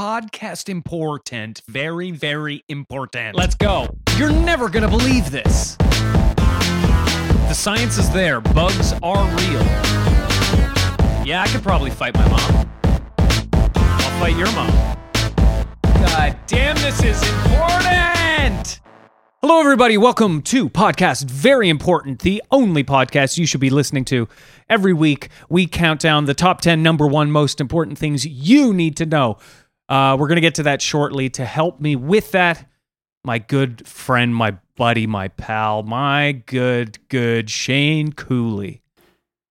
podcast important. Very, very important. Let's go. You're never going to believe this. The science is there. Bugs are real. Yeah, I could probably fight my mom. I'll fight your mom. God damn, this is important. Hello, everybody. Welcome to Podcast Very Important, the only podcast you should be listening to. Every week, we count down the top 10 number one most important things you need to know. Uh, we're going to get to that shortly. To help me with that, my good friend, my buddy, my pal, my good, good Shane Cooley.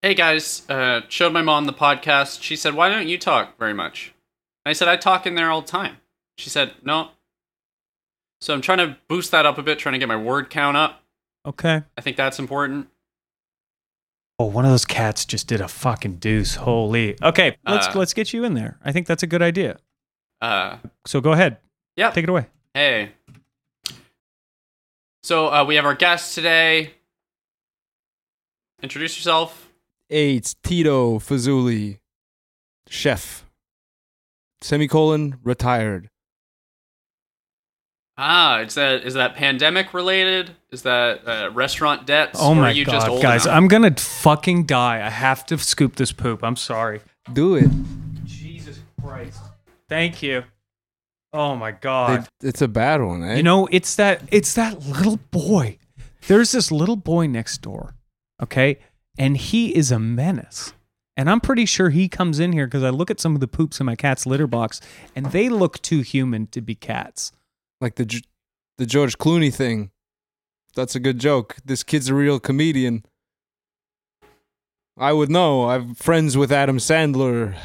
Hey guys, uh, showed my mom the podcast. She said, "Why don't you talk very much?" I said, "I talk in there all the time." She said, "No." So I'm trying to boost that up a bit, trying to get my word count up. Okay. I think that's important. Oh, one of those cats just did a fucking deuce. Holy. Okay, let's Uh, let's get you in there. I think that's a good idea. Uh, So go ahead. yeah. Take it away. Hey. So uh, we have our guest today. Introduce yourself. Hey, it's Tito Fazuli, chef. Semicolon retired. Ah, is that is that pandemic related? Is that uh, restaurant debts? Oh or my are you just god, old guys, enough? I'm gonna fucking die. I have to scoop this poop. I'm sorry. Do it. Jesus Christ. Thank you. Oh my god. it's a bad one, eh? you know, it's that it's that little boy. There's this little boy next door. Okay? And he is a menace. And I'm pretty sure he comes in here because I look at some of the poops in my cat's litter box and they look too human to be cats. like the the George Clooney thing. That's a good joke. This kid's a real comedian. I would know. I'm friends with Adam Sandler.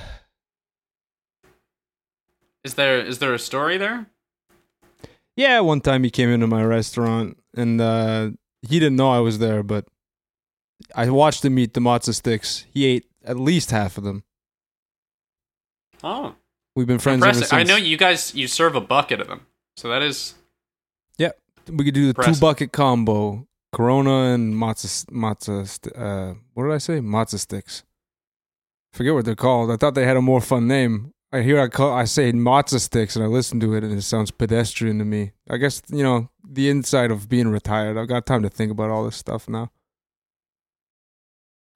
Is there is there a story there? Yeah, one time he came into my restaurant and uh, he didn't know I was there, but I watched him eat the matzo sticks. He ate at least half of them. Oh, We've been friends ever impressive! since. I know you guys you serve a bucket of them, so that is Yeah, we could do the Impressive. two bucket combo: Corona and matzo matzo. St- uh, what did I say? Matzo sticks. Forget what they're called. I thought they had a more fun name. I hear I call I say matzo sticks, and I listen to it, and it sounds pedestrian to me. I guess you know the inside of being retired. I've got time to think about all this stuff now.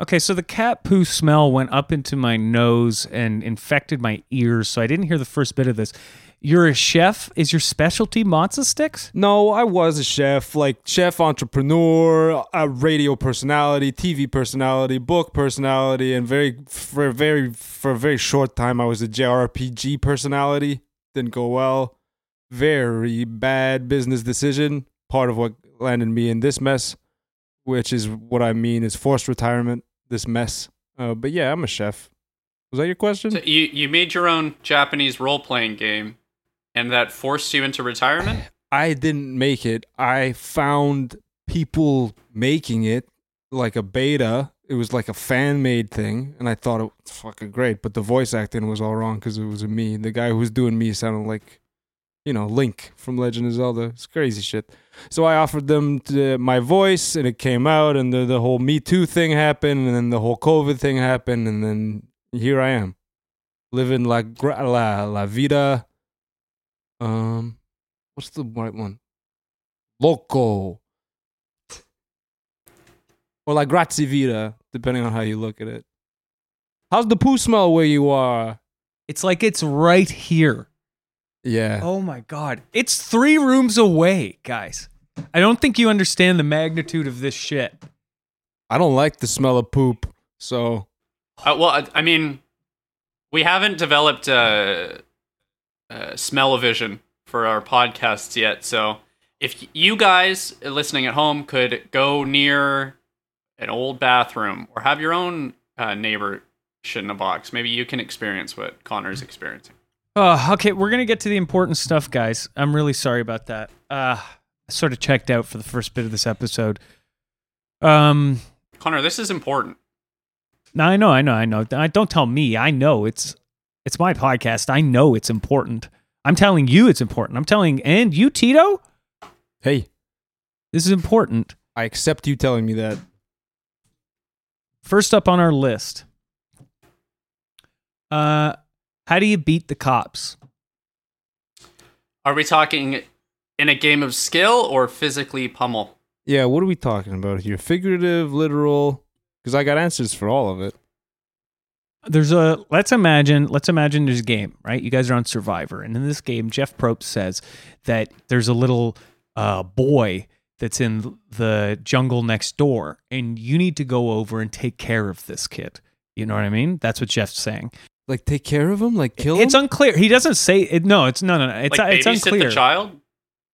Okay, so the cat poo smell went up into my nose and infected my ears, so I didn't hear the first bit of this. You're a chef? Is your specialty matzo sticks? No, I was a chef, like chef, entrepreneur, a radio personality, TV personality, book personality, and very for a very for a very short time I was a JRPG personality. Didn't go well. Very bad business decision. Part of what landed me in this mess, which is what I mean is forced retirement. This mess. Uh, but yeah, I'm a chef. Was that your question? so you you made your own Japanese role playing game, and that forced you into retirement. I didn't make it. I found people making it like a beta. It was like a fan made thing, and I thought it was fucking great. But the voice acting was all wrong because it was me. The guy who was doing me sounded like, you know, Link from Legend of Zelda. It's crazy shit. So I offered them to my voice, and it came out, and the the whole Me Too thing happened, and then the whole COVID thing happened, and then here I am, living la la la vida. Um, what's the right one? Loco. Or like grazie vita, depending on how you look at it. How's the poo smell where you are? It's like it's right here. Yeah. Oh my god. It's three rooms away, guys. I don't think you understand the magnitude of this shit. I don't like the smell of poop. So Uh, well, I, I mean, we haven't developed uh, uh, smell-o-vision for our podcasts yet. So, if you guys listening at home could go near an old bathroom or have your own uh, neighbor shit in a box, maybe you can experience what Connor's experiencing. Uh, okay, we're gonna get to the important stuff, guys. I'm really sorry about that. Uh, I sort of checked out for the first bit of this episode. Um, Connor, this is important. no, I know, I know, I know. I- Don't tell me. I know it's it's my podcast. I know it's important. I'm telling you it's important. I'm telling and you, Tito, hey, this is important. I accept you telling me that. First up on our list. Uh, how do you beat the cops? Are we talking in a game of skill or physically pummel? Yeah, what are we talking about here? Figurative, literal? Because I got answers for all of it. There's a let's imagine let's imagine there's a game, right? You guys are on Survivor, and in this game, Jeff Probst says that there's a little uh, boy that's in the jungle next door, and you need to go over and take care of this kid. You know what I mean? That's what Jeff's saying. Like take care of him, like kill It's him. unclear. He doesn't say it. No, it's no, no, no. It's like it's babysit unclear. the child?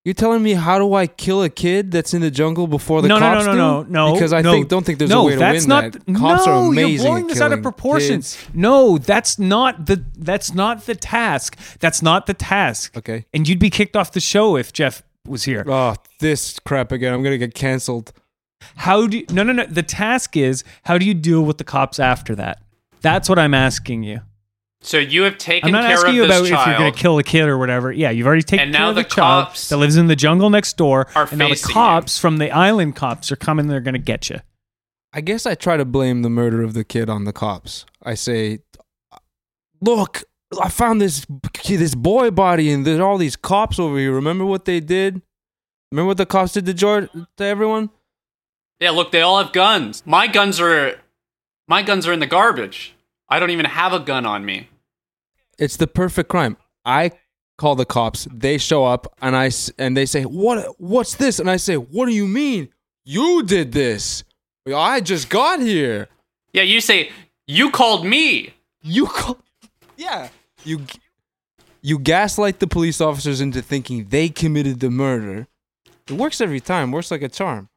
You're telling me how do I kill a kid that's in the jungle before the no, no, cops no, do? no, no, no. Because I no, think don't think there's no, a way to that's win not, that. Cops no, are amazing. you're blowing this out of killing proportion. kids. No, that's not the that's not the task. That's not the task. Okay. And you'd be kicked off the show if Jeff was here. Oh, this crap again. I'm gonna get canceled. How do you, no, no, no. The task is how do you deal with the cops after that? That's what I'm asking you. So you have taken I'm not care asking of you this about if you're going to kill a kid or whatever. Yeah, you've already taken And care now of the, the child cops that lives in the jungle next door. are and now the facing cops from the island cops are coming. They're going to get you. I guess I try to blame the murder of the kid on the cops. I say, "Look, I found this this boy body, and there's all these cops over here. Remember what they did? Remember what the cops did to George to everyone? Yeah, look, they all have guns. My guns are my guns are in the garbage. I don't even have a gun on me. It's the perfect crime. I call the cops. They show up, and I and they say, "What? What's this?" And I say, "What do you mean? You did this? I just got here. Yeah, you say you called me. You call? Yeah, you." You gaslight the police officers into thinking they committed the murder. It works every time. Works like a charm.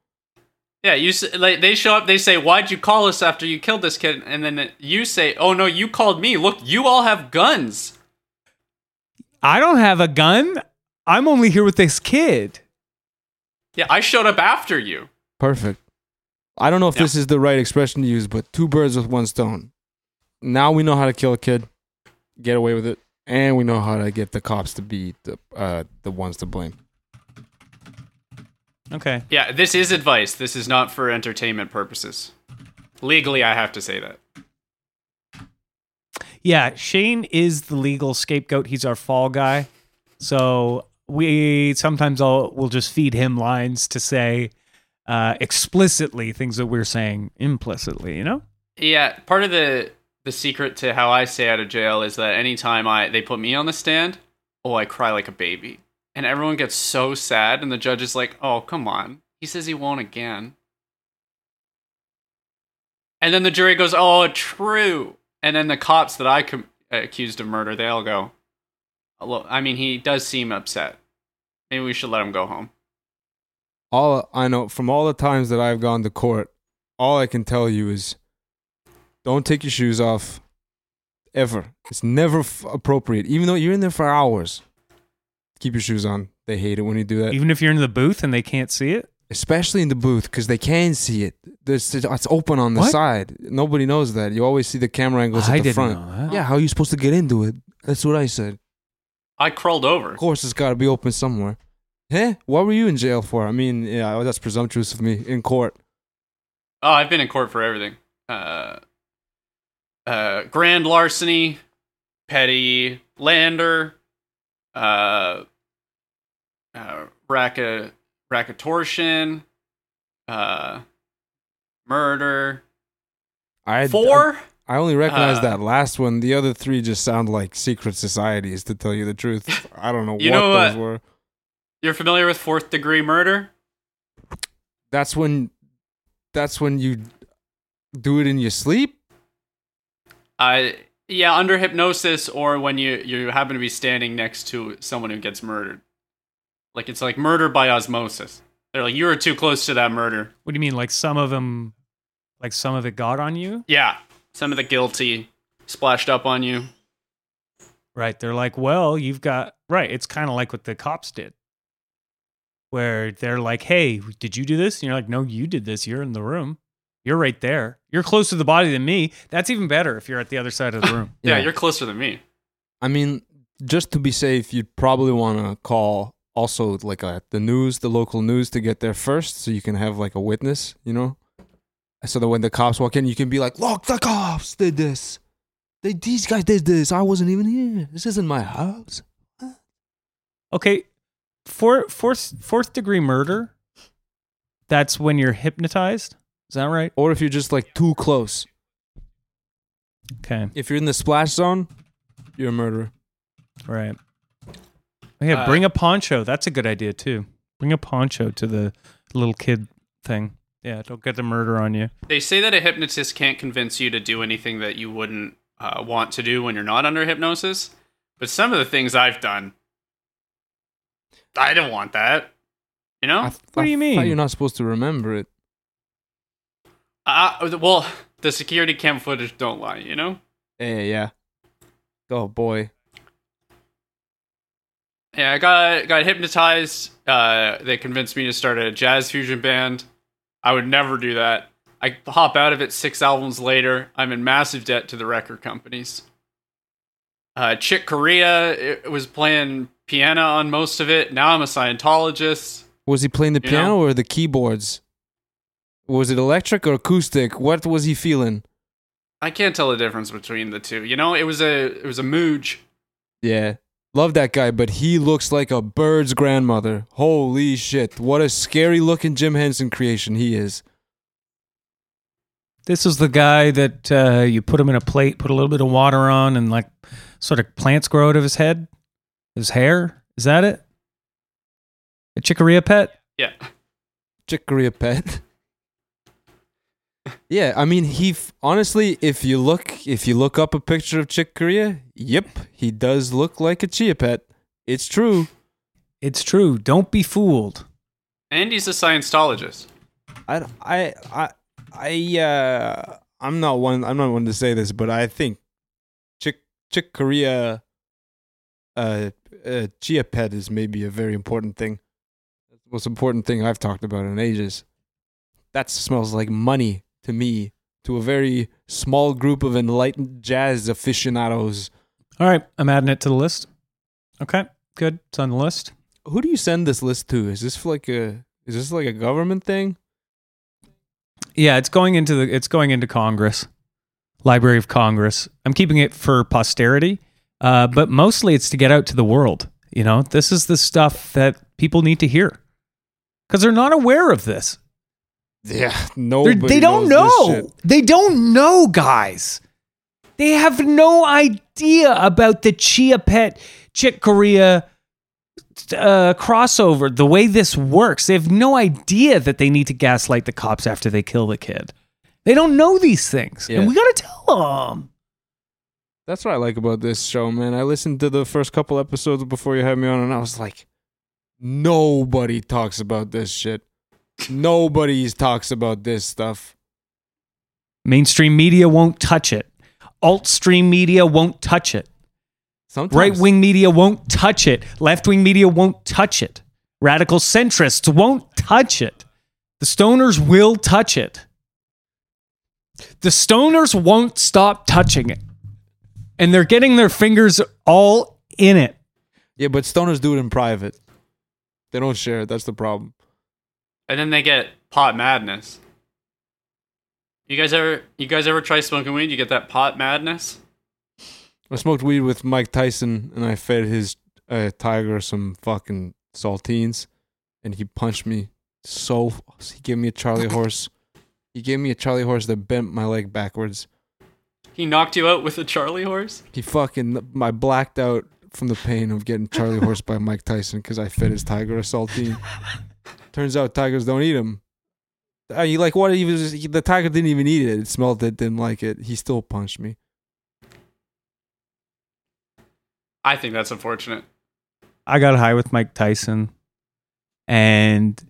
Yeah, you like they show up. They say, "Why'd you call us after you killed this kid?" And then you say, "Oh no, you called me. Look, you all have guns." I don't have a gun. I'm only here with this kid. Yeah, I showed up after you. Perfect. I don't know if Yeah. this is the right expression to use, but two birds with one stone. Now we know how to kill a kid, get away with it, and we know how to get the cops to be the uh, the ones to blame. Okay. Yeah, this is advice. This is not for entertainment purposes. Legally, I have to say that. Yeah, Shane is the legal scapegoat. He's our fall guy. So we sometimes I'll, we'll just feed him lines to say uh, explicitly things that we're saying implicitly, you know? Yeah, part of the the secret to how I stay out of jail is that anytime I they put me on the stand, oh, I cry like a baby, and everyone gets so sad, and the judge is like, "Oh, come on, he says he won't again," and then the jury goes, "Oh, true," and then the cops that I com- accused of murder, they all go, "Look, I mean, he does seem upset. Maybe we should let him go home." All I know from all the times that I've gone to court, all I can tell you is, don't take your shoes off, ever. It's never f- appropriate, even though you're in there for hours. Keep your shoes on. They hate it when you do that. Even if you're in the booth and they can't see it. especially in the booth because they can see it. There's, it's open on the What? side. Nobody knows that. You always see the camera angles I at the didn't front. know that. Yeah, how are you supposed to get into it? That's what I said. I crawled over. Of course, it's got to be open somewhere. Huh? What were you in jail for? I mean, yeah, oh, that's presumptuous of me. In court. Oh, I've been in court for everything. Uh, uh, grand larceny, petty lander, uh, uh, racket, racketortion, uh, murder. I Four? I, I only recognize Uh, that last one. The other three just sound like secret societies. To tell you the truth, I don't know You what know those what? were. You're familiar with fourth degree murder? That's when. That's when you do it in your sleep. Uh, yeah, under hypnosis or when you, you happen to be standing next to someone who gets murdered. Like, it's like murder by osmosis. They're like, you were too close to that murder. What do you mean? Like some of them, like some of it got on you? Yeah, some of the guilty splashed up on you. Right. They're like, well, you've got, right. It's kind of like what the cops did, where they're like, hey, did you do this? And you're like, no, you did this. You're in the room. You're right there. You're closer to the body than me. That's even better if you're at the other side of the room. Yeah, Yeah. you're closer than me. I mean, just to be safe, you'd probably want to call also like uh the news, the local news, to get there first, so you can have like a witness, you know, so that when the cops walk in, you can be like, "Look, the cops did this. They these guys did this. I wasn't even here. This isn't my house." Okay, for fourth fourth degree murder. That's when you're hypnotized. Is that right? Or if you're just like too close. Okay, If you're in the splash zone, you're a murderer. right. Yeah, Uh, bring a poncho. That's a good idea too. Bring a poncho to the little kid thing. Yeah, don't get the murder on you. They say that a hypnotist can't convince you to do anything that you wouldn't uh, want to do when you're not under hypnosis. But some of the things I've done, I don't want that. You know? I th- What do I you thought mean? You're not supposed to remember it. Uh, well, the security cam footage don't lie, you know? Yeah, yeah. Oh boy. Yeah, I got got hypnotized. Uh, they convinced me to start a jazz fusion band. I would never do that. I hop out of it six albums later. I'm in massive debt to the record companies. Uh, Chick Corea it was playing piano on most of it. Now I'm a Scientologist. Was he playing the You piano know? or the keyboards? Was it electric or acoustic? What was he feeling? I can't tell the difference between the two. You know, it was a it was a Moog. Yeah. Love that guy, but he looks like a bird's grandmother. Holy shit. What a scary looking Jim Henson creation he is. This is the guy that uh, you put him in a plate, put a little bit of water on, and like sort of plants grow out of his head, his hair. Is that it? A chicoria pet? Yeah. Chick Corea pet. yeah, I mean, he f- honestly, if you look, if you look up a picture of Chick Corea, yep, he does look like a chia pet. It's true. It's true. Don't be fooled. And he's a Scientologist. I, I, I, I, uh, I'm not one. I'm not one to say this, but I think Chick Chick Corea, uh, uh, chia pet is maybe a very important thing. That's the most important thing I've talked about in ages. That smells like money to me, to a very small group of enlightened jazz aficionados. All right, I'm adding it to the list. Okay, good. It's on the list. Who do you send this list to? Is this like a? Is this like a government thing? Yeah, it's going into the it's going into Congress, Library of Congress. I'm keeping it for posterity, uh, but mostly it's to get out to the world. You know, this is the stuff that people need to hear because they're not aware of this. Yeah, nobody. they don't know. They don't know, guys. They have no idea about the Chia Pet Chick Corea uh, crossover, the way this works. They have no idea that they need to gaslight the cops after they kill the kid. They don't know these things. Yeah. And we got to tell them. That's what I like about this show, man. I listened to the first couple episodes before you had me on, and I was like, nobody talks about this shit. Nobody talks about this stuff. Mainstream media won't touch it. Alt stream media won't touch it. Sometimes, Right wing media won't touch it. Left wing media won't touch it. Radical centrists won't touch it. The stoners will touch it. The stoners won't stop touching it. And they're getting their fingers all in it. Yeah, but stoners do it in private. They don't share it. That's the problem. And then they get pot madness. You guys ever you guys ever try smoking weed? You get that pot madness? I smoked weed with Mike Tyson, and I fed his uh, tiger some fucking saltines, and he punched me so. He gave me a Charlie horse. He gave me a Charlie horse that bent my leg backwards. He knocked you out with a Charlie horse? He fucking. I blacked out from the pain of getting Charlie horse by Mike Tyson because I fed his tiger a saltine. Turns out tigers don't eat them. Uh, you like what? He was he- the tiger didn't even eat it. It smelled it, didn't like it. He still punched me. I think that's unfortunate. I got high with Mike Tyson and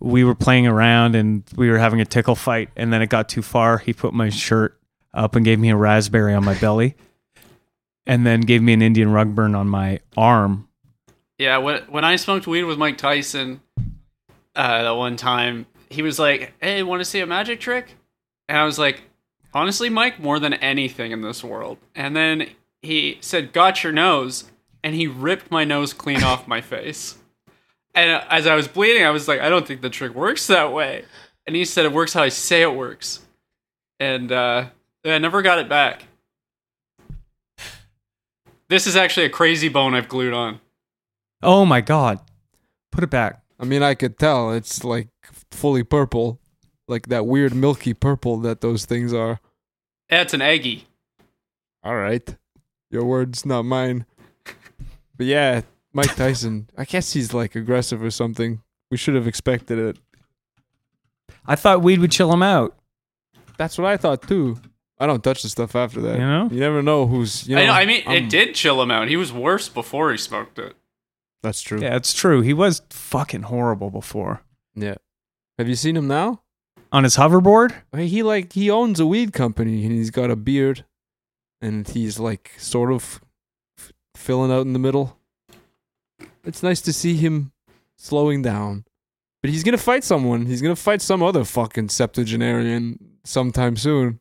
we were playing around and we were having a tickle fight and then it got too far. He put my shirt up and gave me a raspberry on my belly and then gave me an Indian rug burn on my arm. Yeah, when when I smoked weed with Mike Tyson, uh, that one time he was like, "Hey, want to see a magic trick?" And I was like, "Honestly, Mike, more than anything in this world." And then he said, "Got your nose," and he ripped my nose clean off my face. And as I was bleeding, I was like, "I don't think the trick works that way." And he said, "It works how I say it works." And uh, yeah, I never got it back. This is actually a crazy bone I've glued on. Oh my god. Put it back. I mean, I could tell it's like fully purple, like that weird milky purple that those things are. That's an eggy. All right, your words, not mine. But yeah, Mike Tyson. I guess he's like aggressive or something. We should have expected it. I thought weed would chill him out. That's what I thought too. I don't touch the stuff after that. You know? you never know who's. You know, I, know, I mean, I'm- it did chill him out. He was worse before he smoked it. That's true. Yeah, it's true. He was fucking horrible before. Yeah. Have you seen him now? On his hoverboard? He like he owns a weed company and he's got a beard, and he's like sort of f- filling out in the middle. It's nice to see him slowing down, but he's gonna fight someone. He's gonna fight some other fucking septuagenarian sometime soon.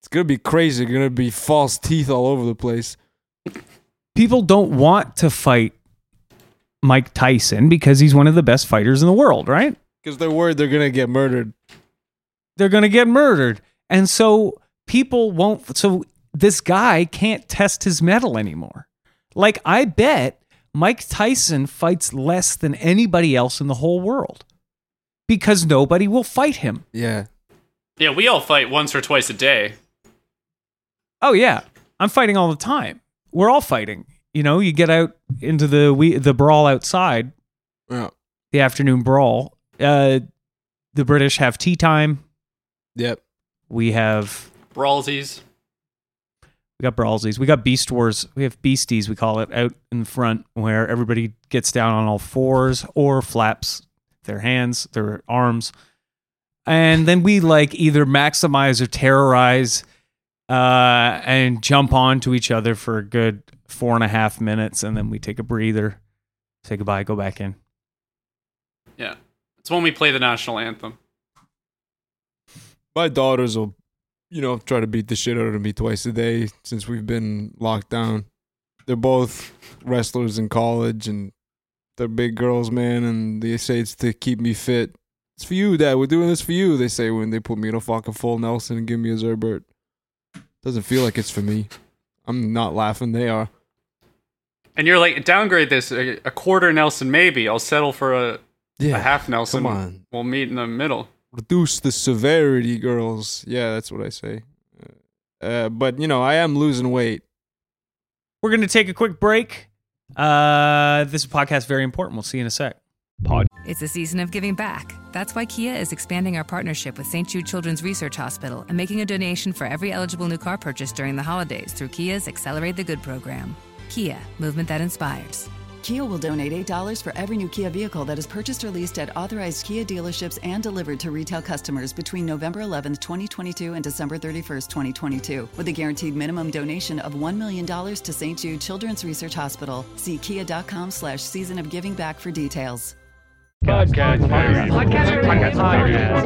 It's gonna be crazy. Gonna be false teeth all over the place. People don't want to fight Mike Tyson because he's one of the best fighters in the world, right? Because they're worried they're gonna get murdered. They're going to get murdered. And so people won't so this guy can't test his metal anymore. Like I bet Mike Tyson fights less than anybody else in the whole world because nobody will fight him. Yeah. Yeah, we all fight once or twice a day. Oh yeah, I'm fighting all the time. We're all fighting. You know, you get out into the we the brawl outside, Yeah. the afternoon brawl. Uh, the British have tea time. Yep. We have Brawlsies. we got brawlsies. We got beast wars. We have beasties. We call it out in front where everybody gets down on all fours or flaps their hands, their arms, and then we like either maximize or terrorize uh, and jump onto each other for a good four and a half minutes, and then we take a breather, say goodbye, go back in. Yeah. It's when we play the national anthem. My daughters will, you know, try to beat the shit out of me twice a day since we've been locked down. They're both wrestlers in college and they're big girls, man, and they say it's to keep me fit. It's for you, Dad. We're doing this for you, they say when they put me in a fucking full Nelson and give me a Zerbert. Doesn't feel like it's for me. I'm not laughing, they are. And you're like, downgrade this a, a quarter Nelson, maybe. I'll settle for a, Yeah. a half Nelson. Come on. We'll meet in the middle. reduce the severity, girls. Yeah, that's what I say. Uh, but you know, I am losing weight. We're going to take a quick break. Uh, this podcast very important. We'll see you in a sec. It's a season of giving back. That's why Kia is expanding our partnership with St. Jude Children's Research Hospital and making a donation for every eligible new car purchase during the holidays through Kia's Accelerate the Good program. Kia, movement that inspires. Kia will donate $8 for every new Kia vehicle that is purchased or leased at authorized Kia dealerships and delivered to retail customers between November 11th, 2022 and December 31st, 2022, with a guaranteed minimum donation of $1 million to St. Jude Children's Research Hospital. See kia.com slash season of giving back for details. Podcast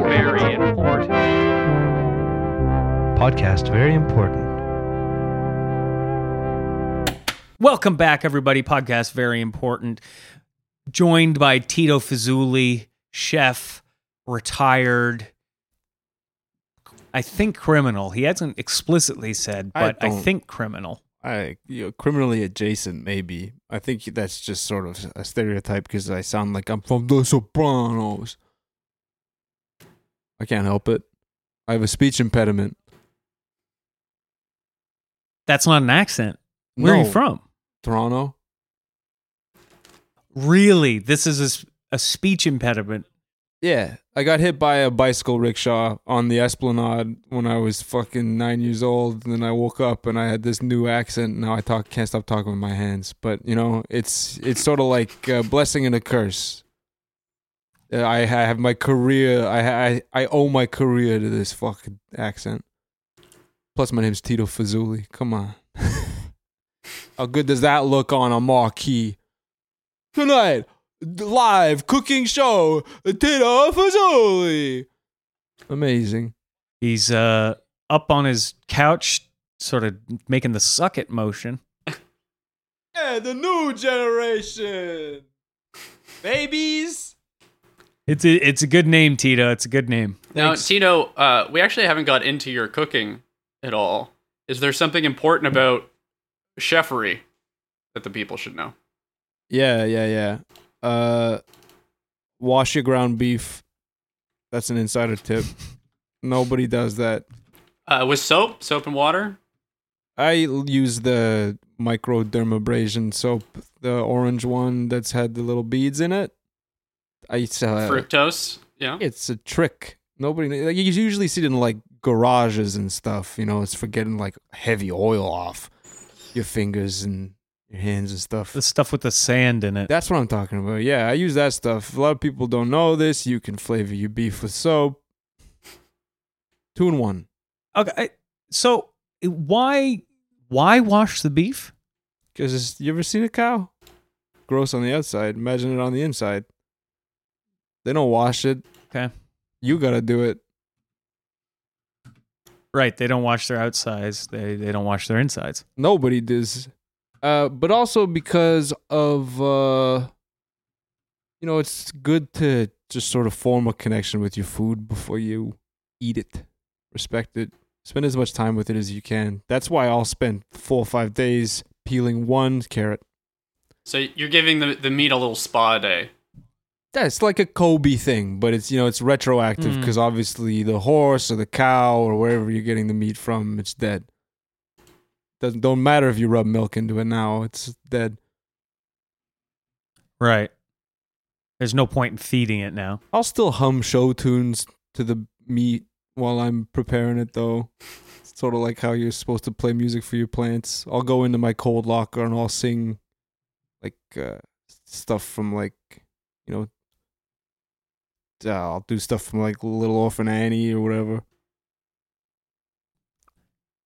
very important. Podcast very important. Welcome back, everybody. Podcast very important. Joined by Tito Fazuli, chef, retired. I think criminal. He hasn't explicitly said, I but I, don't- think criminal. I you know, criminally adjacent, maybe. I think that's just sort of a stereotype because I sound like I'm from The Sopranos. I can't help it. I have a speech impediment. That's not an accent. Where are you from? Toronto. Really? This is a speech impediment. Yeah, I got hit by a bicycle rickshaw on the Esplanade when I was fucking nine years old. And then I woke up and I had this new accent. Now I talk, can't stop talking with my hands. But you know, it's it's sort of like a blessing and a curse. Uh, I have my career. I I I owe my career to this fucking accent. Plus, my name's Tito Fazuli. Come on, how good does that look on a marquee? Tonight, live cooking show, Tito Fazuli. Amazing. He's uh, up on his couch, sort of making the suck it motion. Yeah, the new generation. Babies. It's a, it's a good name, Tito. It's a good name. Now, Thanks. Tino, uh, we actually haven't got into your cooking at all. Is there something important about chefery that the people should know? Yeah, yeah, yeah. Uh, wash your ground beef. That's an insider tip. Nobody does that. Uh, with soap, soap and water. I use the microdermabrasion soap, the orange one that's had the little beads in it. I uh, Fructose. Yeah. it's a trick. Nobody like, you usually see it in like garages and stuff. You know, it's for getting like heavy oil off your fingers and your hands and stuff. The stuff with the sand in it. That's what I'm talking about. Yeah, I use that stuff. A lot of people don't know this. You can flavor your beef with soap. Two in one. Okay, so why why wash the beef? Because you ever seen a cow? Gross on the outside. Imagine it on the inside. They don't wash it. Okay. You gotta do it. Right, they don't wash their outsides. They they don't wash their insides. Nobody does. Uh, but also because of uh, you know, it's good to just sort of form a connection with your food before you eat it. Respect it. Spend as much time with it as you can. That's why I'll spend four or five days peeling one carrot. So you're giving the the meat a little spa day. Yeah, it's like a Kobe thing, but it's you know it's retroactive Mm. because obviously the horse or the cow or wherever you're getting the meat from, it's dead. Doesn't don't matter if you rub milk into it now; it's dead. Right. There's no point in feeding it now. I'll still hum show tunes to the meat while I'm preparing it, though. It's sort of like how you're supposed to play music for your plants. I'll go into my cold locker and I'll sing like uh, stuff from like you know. Uh, I'll do stuff from like Little Orphan Annie or whatever.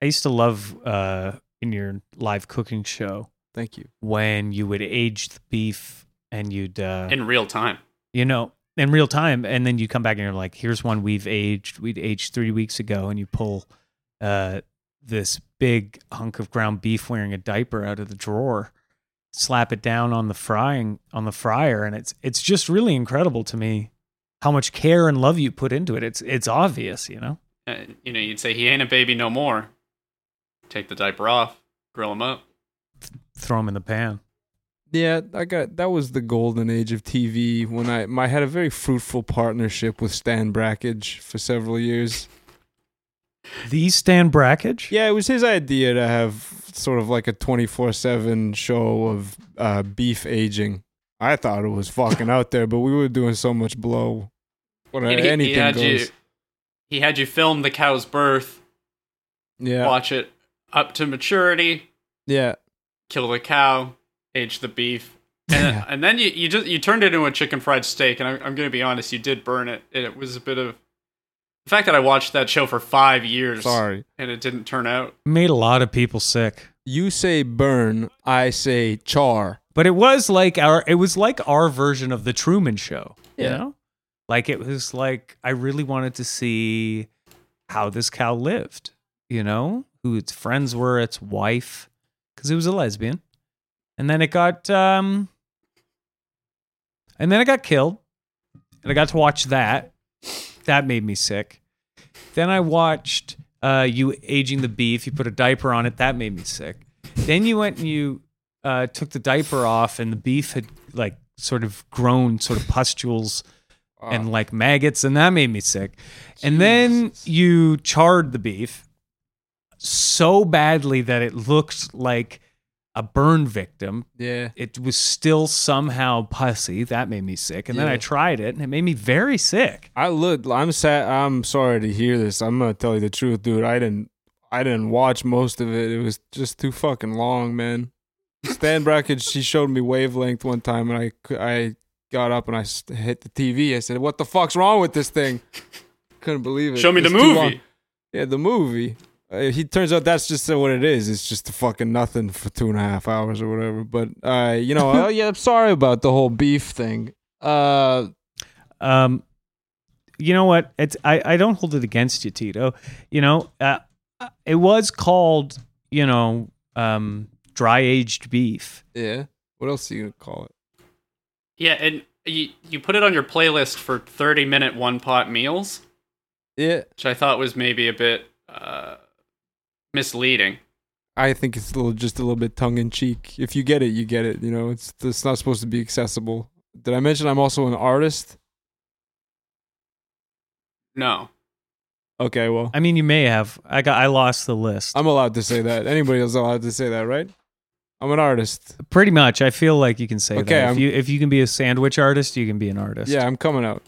I used to love uh in your live cooking show Thank you. when you would age the beef and you'd uh in real time. you know in real time and then you come back and you're like here's one we've aged we'd aged three weeks ago and you pull uh this big hunk of ground beef wearing a diaper out of the drawer slap it down on the frying on the fryer and it's it's just really incredible to me how much care and love you put into it it's it's obvious you know Uh, you know, you'd say he ain't a baby no more. Take the diaper off, grill him up. throw him in the pan Yeah, I got that was the golden age of TV when I I had a very fruitful partnership with Stan Brakhage for several years. the Stan Brakhage Yeah, it was his idea to have sort of like a 24/7 show of uh, beef aging. I thought it was fucking out there, but we were doing so much blow. When He- he, anything had goes. you. He had you film the cow's birth, yeah. watch it up to maturity, Yeah. kill the cow, age the beef, and, and then you, you just you turned it into a chicken fried steak. And I'm, I'm going to be honest, you did burn it. And it was a bit of the fact that I watched that show for five years, Sorry. and it didn't turn out. made a lot of people sick You say burn, I say char. But it was like our it was like our version of the Truman show. You Yeah. know? Like it was like I really wanted to see how this cow lived, you know, who its friends were, its wife, because it was a lesbian. And then it got um and then it got killed. And I got to watch that. That made me sick. Then I watched uh you aging the beef, you put a diaper on it, that made me sick. Then you went and you uh, took the diaper off, and the beef had like sort of grown, sort of pustules and like maggots, and that made me sick. And then you charred the beef so badly that it looked like a burn victim. Yeah. It was still somehow pussy. That made me sick. And then I tried it, and it made me very sick. I look. I'm sad. I'm sorry to hear this. I'm gonna tell you the truth, dude. I didn't. I didn't watch most of it. It was just too fucking long, man. Stan Brakhage, she showed me wavelength one time, and I I got up and I hit the TV. I said, "What the fuck's wrong with this thing?" Couldn't believe it. Show me the It's too movie. Yeah, the movie. Uh, he turns out that's just what it is. It's just a fucking nothing for two and a half hours or whatever. But uh, you know, uh, yeah, I'm sorry about the whole beef thing. Uh, Um, you know what? It's I, I don't hold it against you, Tito. You know, uh, it was called you know um, dry aged beef. yeah. What else are you gonna call it? Yeah, and you you put it on your playlist for 30 minute one pot meals, Yeah. which I thought was maybe a bit uh, misleading. I think it's a little, just a little bit tongue in cheek. If you get it, you get it. You know, it's it's not supposed to be accessible. Did I mention I'm also an artist? No. Okay, well, I mean, you may have. I got. I lost the list. I'm allowed to say that. Anybody else allowed to say that, right? I'm an artist. Pretty much. I feel like you can say Okay, that. If I'm- you if you can be a sandwich artist, you can be an artist. Yeah, I'm coming out.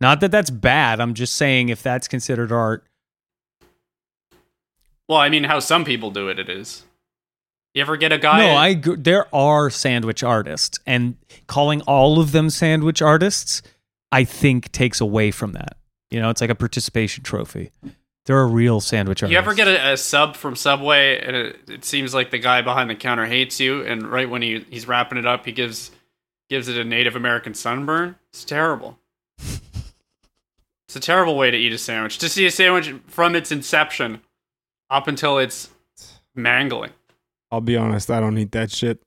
Not that that's bad. I'm just saying if that's considered art. Well, I mean, how some people do it, it is. You ever get a guy? no, I. gr- There are sandwich artists, and calling all of them sandwich artists, I think takes away from that. You know, it's like a participation trophy. There are a real sandwich artists. You ever get a, a sub from Subway and it, it seems like the guy behind the counter hates you, and right when he he's wrapping it up, he gives gives it a Native American sunburn? It's terrible. it's a terrible way to eat a sandwich. To see a sandwich from its inception up until it's mangling. I'll be honest, I don't eat that shit.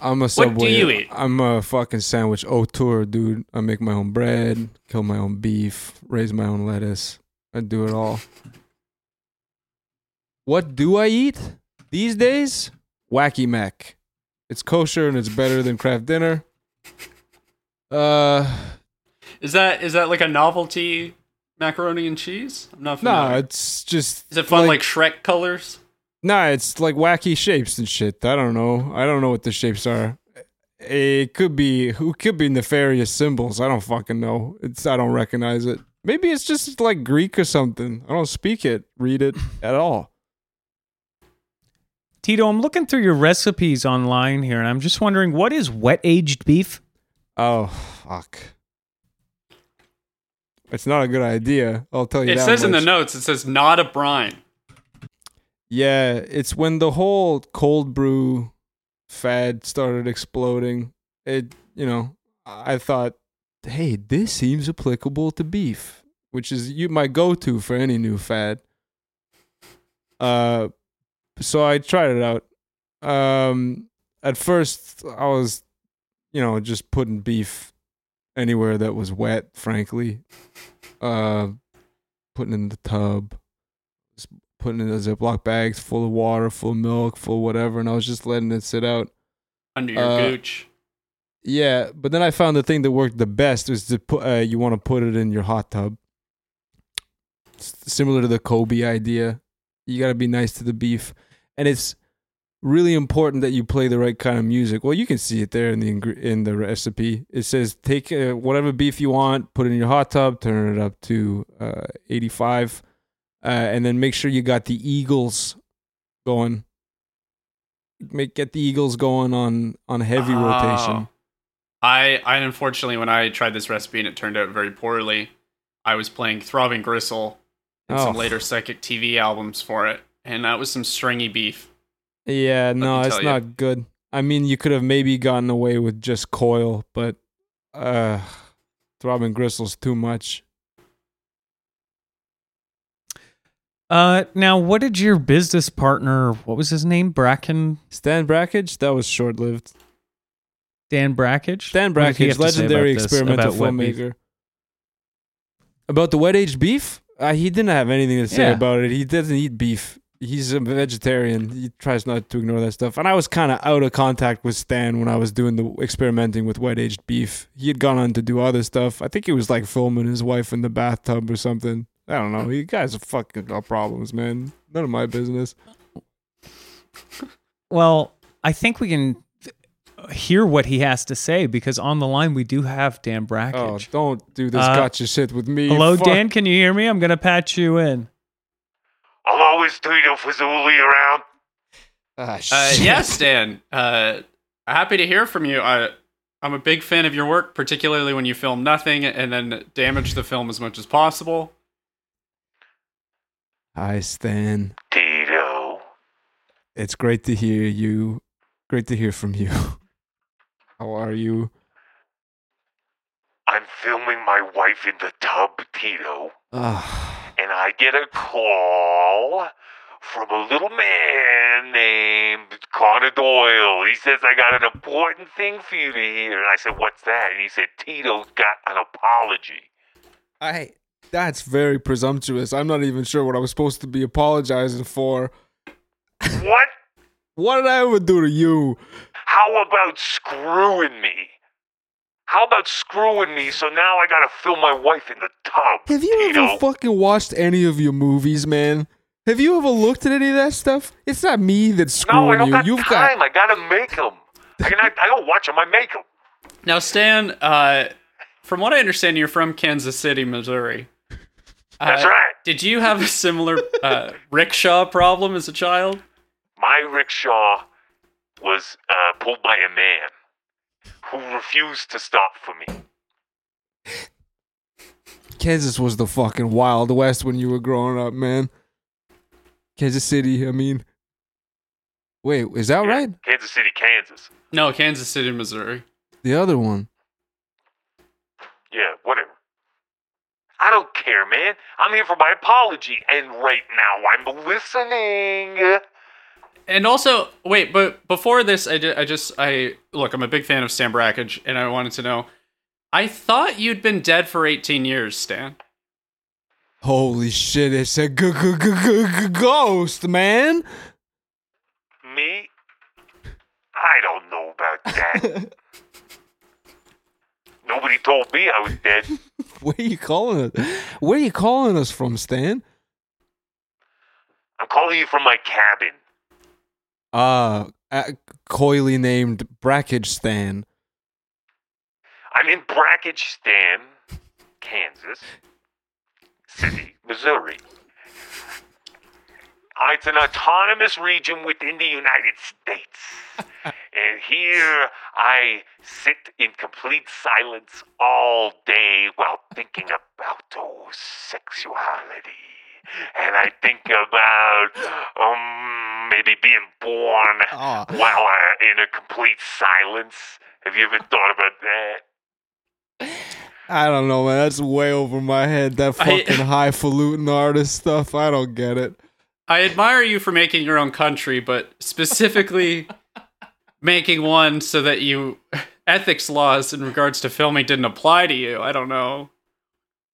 I'm a What do subway. you eat? I'm a fucking sandwich auteur, dude. I make my own bread, kill my own beef, raise my own lettuce. I do it all. What do I eat these days? Wacky Mac. It's kosher and it's better than Kraft Dinner. Uh, Is that is that like a novelty macaroni and cheese? I'm not no, familiar. it's just. is it fun like, Shrek colors? Nah, it's like wacky shapes and shit. I don't know. I don't know what the shapes are. It could be who could be nefarious symbols. I don't fucking know. It's I don't recognize it. Maybe it's just like Greek or something. I don't speak it, read it at all. Tito, I'm looking through your recipes online here, and I'm just wondering what is wet aged beef? Oh fuck. It's not a good idea. I'll tell you. It that says in the notes, it says not a brine. Yeah, it's when the whole cold brew fad started exploding. It, you know, I thought, hey, this seems applicable to beef, which is you my go-to for any new fad. Uh, so I tried it out. Um, at first I was, you know, just putting beef anywhere that was wet. Frankly, uh, putting in the tub putting it in Ziploc bags full of water, full of milk, full of whatever, and I was just letting it sit out. Under your Uh, gooch. Yeah, but then I found the thing that worked the best was to put. Uh, you want to put it in your hot tub. S- similar to the Kobe idea, you got to be nice to the beef, and it's really important that you play the right kind of music. Well, you can see it there in the in the recipe. It says take uh, whatever beef you want, put it in your hot tub, turn it up to uh, 85, uh, and then make sure you got the Eagles going. Make get the Eagles going on on heavy Oh. rotation. I, I unfortunately, when I tried this recipe and it turned out very poorly, I was playing Throbbing Gristle and some Oh. later Psychic TV albums for it, and that was some stringy beef. Yeah, no, it's you. not good. I mean, you could have maybe gotten away with just coil, but uh throbbing gristle's too much. Uh, now, what did your business partner? What was his name? Bracken Stan Brakhage, that was short lived. Dan Brakhage. Stan What did he Brakhage, have to say legendary this, experimental beef? filmmaker. About the wet aged beef? Uh, he didn't have anything to say Yeah. about it. He doesn't eat beef. He's a vegetarian. He tries not to ignore that stuff. And I was kind of out of contact with Stan when I was doing the experimenting with wet aged beef. He had gone on to do other stuff. I think he was like filming his wife in the bathtub or something. I don't know. You guys are fucking got problems, man. None of my business. Well, I think we can th- hear what he has to say because on the line we do have Dan Oh, don't do this Uh, gotcha shit with me. Hello, Fuck. Dan. Can you hear me? I'm gonna patch you in. Hello, is Tito Fazuli around? Ah, Uh, shit. yes, Dan. Uh, happy to hear from you. I, I'm a big fan of your work, particularly when you film nothing and then damage the film as much as possible. Hi, Stan. Tito. It's great to hear you. Great to hear from you. How are you? I'm filming my wife in the tub, Tito, Ah, and I get a call from a little man named Connor Doyle. He says, I got an important thing for you to hear. And I said, What's that? And he said, Tito's got an apology. I. That's very presumptuous. I'm not even sure what I was supposed to be apologizing for. What? What did I ever do to you? How about screwing me? How about screwing me so now I gotta fill my wife in the tub? Have you Tito? ever fucking watched any of your movies, man? Have you ever looked at any of that stuff? It's not me that's screwing No, I screwing don't you. got You've time. I gotta make them. I, can, I, I don't watch them. I make them. Now, Stan, uh, from what I understand, you're from Kansas City, Missouri. That's Uh, right. Did you have a similar uh, rickshaw problem as a child? My rickshaw was uh, pulled by a man who refused to stop for me. Kansas was the fucking Wild West when you were growing up, man. Kansas City, I mean. Wait, is that Yeah, right? Kansas City, Kansas. No, Kansas City, Missouri. The other one. Yeah, whatever. I don't care, man. I'm here for my apology, and right now I'm listening. And also, wait, but before this, I, ju- I just, I look, I'm a big fan of Stan Brakhage, and I wanted to know. I thought you'd been dead for 18 years, Stan. Holy shit, it's a g- g- g- g- g- ghost, man. Me? I don't know about that. Nobody told me I was dead. Where are you calling us? Where are you calling us from, Stan? I'm calling you from my cabin. Uh, uh coyly named Brakhage Stan. I'm in Brakhage-Stan, Kansas City, Missouri. Uh, It's an autonomous region within the United States. and here I sit in complete silence all day while thinking about oh, sexuality. And I think about um, maybe being born Ah. while uh, in a complete silence. Have you ever thought about that? I don't know, man. That's way over my head. That I- fucking highfalutin artist stuff. I don't get it. I admire you for making your own country, but specifically making one so that you ethics laws in regards to filming didn't apply to you. I don't know.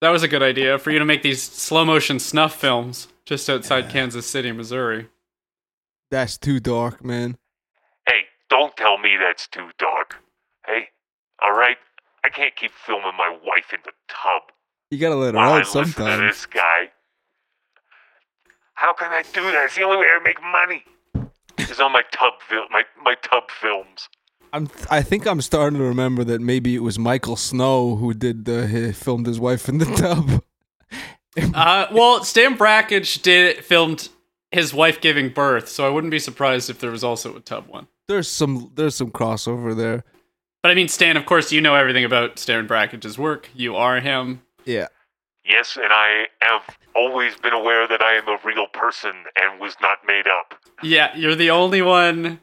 That was a good idea for you to make these slow motion snuff films just outside Kansas City, Missouri. That's too dark, man. Hey, don't tell me that's too dark. Hey, all right? I can't keep filming my wife in the tub You gotta let her out listen to sometimes. this guy. How can I do that? It's the only way I make money. Is on my tub fil- my my tub films. I'm. I think I'm starting to remember that maybe it was Michael Snow who did the he filmed his wife in the tub. Uh, well, Stan Brakhage did filmed his wife giving birth, so I wouldn't be surprised if there was also a tub one. There's some. There's some crossover there. But I mean, Stan, of course, you know everything about Stan Brakhage's work. You are him. Yeah. Yes, and I have always been aware that I am a real person and was not made up. Yeah, you're the only one.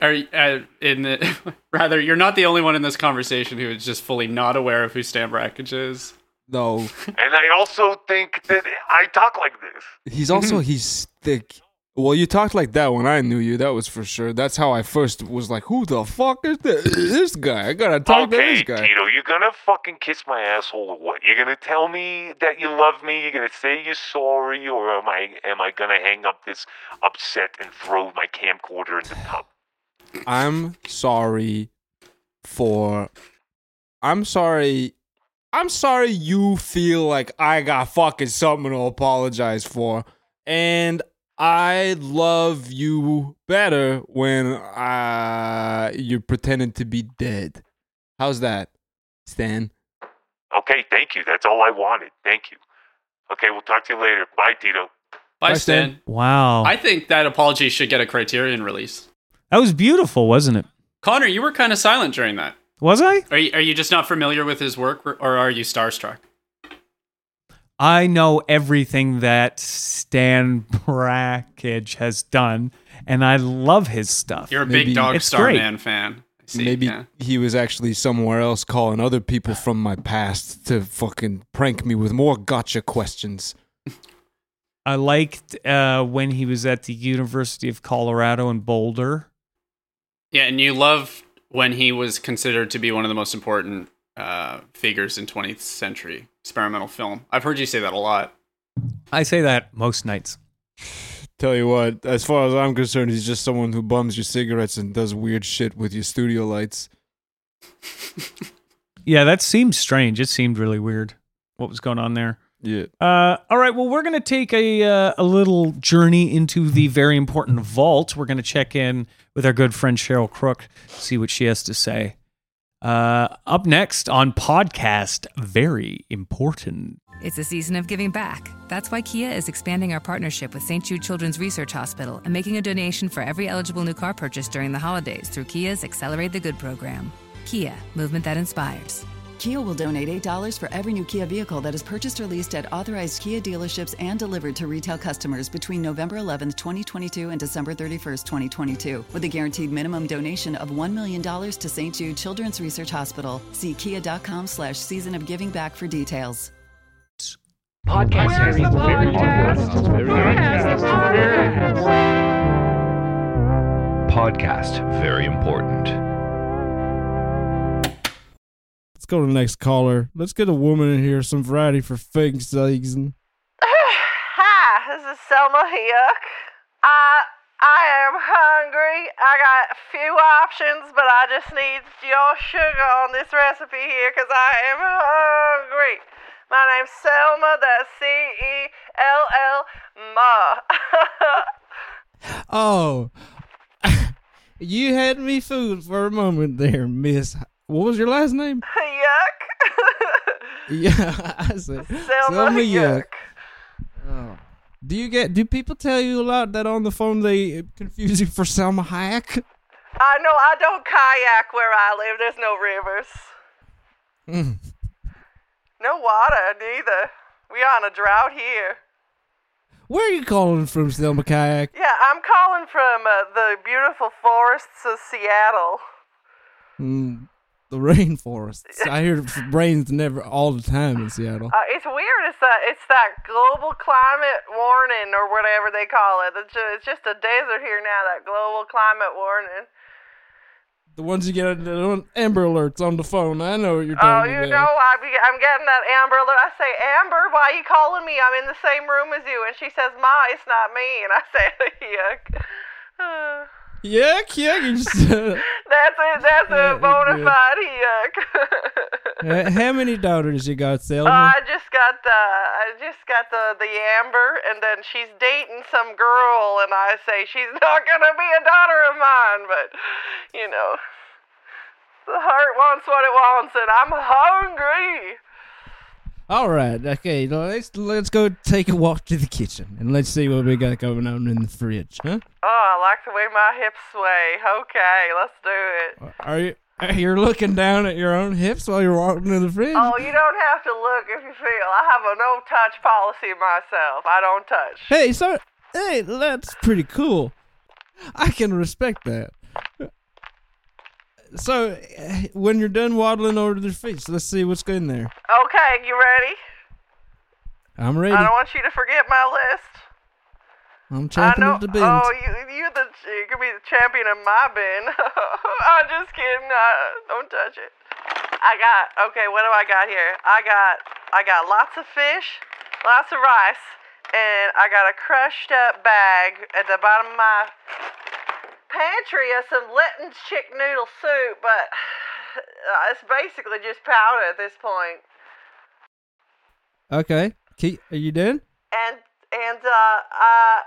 Or uh, in the, rather, you're not the only one in this conversation who is just fully not aware of who Stan Brakhage is. No. And I also think that I talk like this. He's also he's thick. Well, you talked like that when I knew you. That was for sure. That's how I first was like, "Who the fuck is this, this guy? I gotta talk to this guy." Tito, you're gonna fucking kiss my asshole or what? You're gonna tell me that you love me? You're gonna say you're sorry, or am I am I gonna hang up this upset and throw my camcorder in the tub? I'm sorry for. I'm sorry. I'm sorry you feel like I got fucking something to apologize for. And I love you better when uh, you're pretending to be dead. How's that, Stan? Okay, thank you. That's all I wanted. Thank you. Okay, we'll talk to you later. Bye, Tito. Bye, Bye, Stan. Stan. Wow. I think that apology should get a Criterion release. that was beautiful, wasn't it? Connor, you were kind of silent during that. Was I? Are you, are you just not familiar with his work, or or are you starstruck? I know everything that Stan Brakhage has done, and I love his stuff. You're a Maybe- big Dog It's Star great. Man fan. I see, Maybe yeah. he was actually somewhere else calling other people from my past to fucking prank me with more gotcha questions. I liked uh, when he was at the University of Colorado in Boulder. Yeah, and you love when he was considered to be one of the most important uh, figures in 20th century experimental film. I've heard you say that a lot. I say that most nights. Tell you what, as far as I'm concerned, he's just someone who bums your cigarettes and does weird shit with your studio lights. Yeah, that seemed strange. It seemed really weird. What was going on there? Yeah. Uh, all right. Well, we're gonna take a uh, a little journey into the very important vault. We're gonna check in with our good friend Cheryl Crook, see what she has to say. Uh, up next on podcast, very important. It's a season of giving back. That's why Kia is expanding our partnership with St. Jude Children's Research Hospital and making a donation for every eligible new car purchase during the holidays through Kia's Accelerate the Good program. Kia, movement that inspires. Kia will donate $8 for every new Kia vehicle that is purchased or leased at authorized Kia dealerships and delivered to retail customers between November 11th, 2022 and December 31st, 2022, with a guaranteed minimum donation of $1 million to St. Jude Children's Research Hospital. See kia.com slash season of giving back for details. Podcast very important. Go to the next caller. Let's get a woman in here, some variety for fake season. Hi, this is Selma Yuck. I I am hungry. I got a few options, but I just need your sugar on this recipe here because I am hungry. My name's Selma, that's C E L L Ma. Oh, you had me fooled for a moment there, Miss. What was your last name? Yuck. Yeah, I said Selma Yuck. Oh. Do you get? Do people tell you a lot that on the phone they confuse you for Selma Hayek? I know I don't kayak where I live. There's no rivers. Mm. No water neither. We are on a drought here. Where are you calling from, Selma Kayak? Yeah, I'm calling from uh, the beautiful forests of Seattle. Mm, the rainforests. I hear rains never all the time in Seattle. Uh, it's weird. It's that it's that global climate warning or whatever they call it. It's just, it's just a desert here now. That global climate warning. The ones you get on the Amber Alerts on the phone. I know what you're doing. Oh, you about. know, I be, I'm getting that Amber alert. I say, Amber, why are you calling me? I'm in the same room as you. And she says, Ma, it's not me. And I say, yuck. Uh, Yuck, yuck. Just, uh, that's it. That's a bona fide yuck. uh, how many daughters you got, Uh, Selma? I just got the I just got the the Amber, and then she's dating some girl, and I say she's not gonna be a daughter of mine, but you know, the heart wants what it wants, and I'm hungry. All right, okay. Let's let's go take a walk to the kitchen and let's see what we got going on in the fridge, huh? Oh, I like the way my hips sway. Okay, let's do it. Are you? You're looking down at your own hips while you're walking to the fridge. Oh, you don't have to look if you feel. I have a no touch policy myself. I don't touch. Hey, so hey, that's pretty cool. I can respect that. So, eh, when you're done waddling over to the fridge, let's see what's in there. Okay, you ready? I'm ready. I don't want you to forget my list. I'm I chomping know. at the bins. Oh, you you the you could be the champion of my bin. I'm just kidding. Uh, don't touch it. I got okay. What do I got here? I got I got lots of fish, lots of rice, and I got a crushed up bag at the bottom of my pantry of some Lipton's chick noodle soup, but uh, it's basically just powder at this point. Okay, Keep, are you done? and and uh, uh,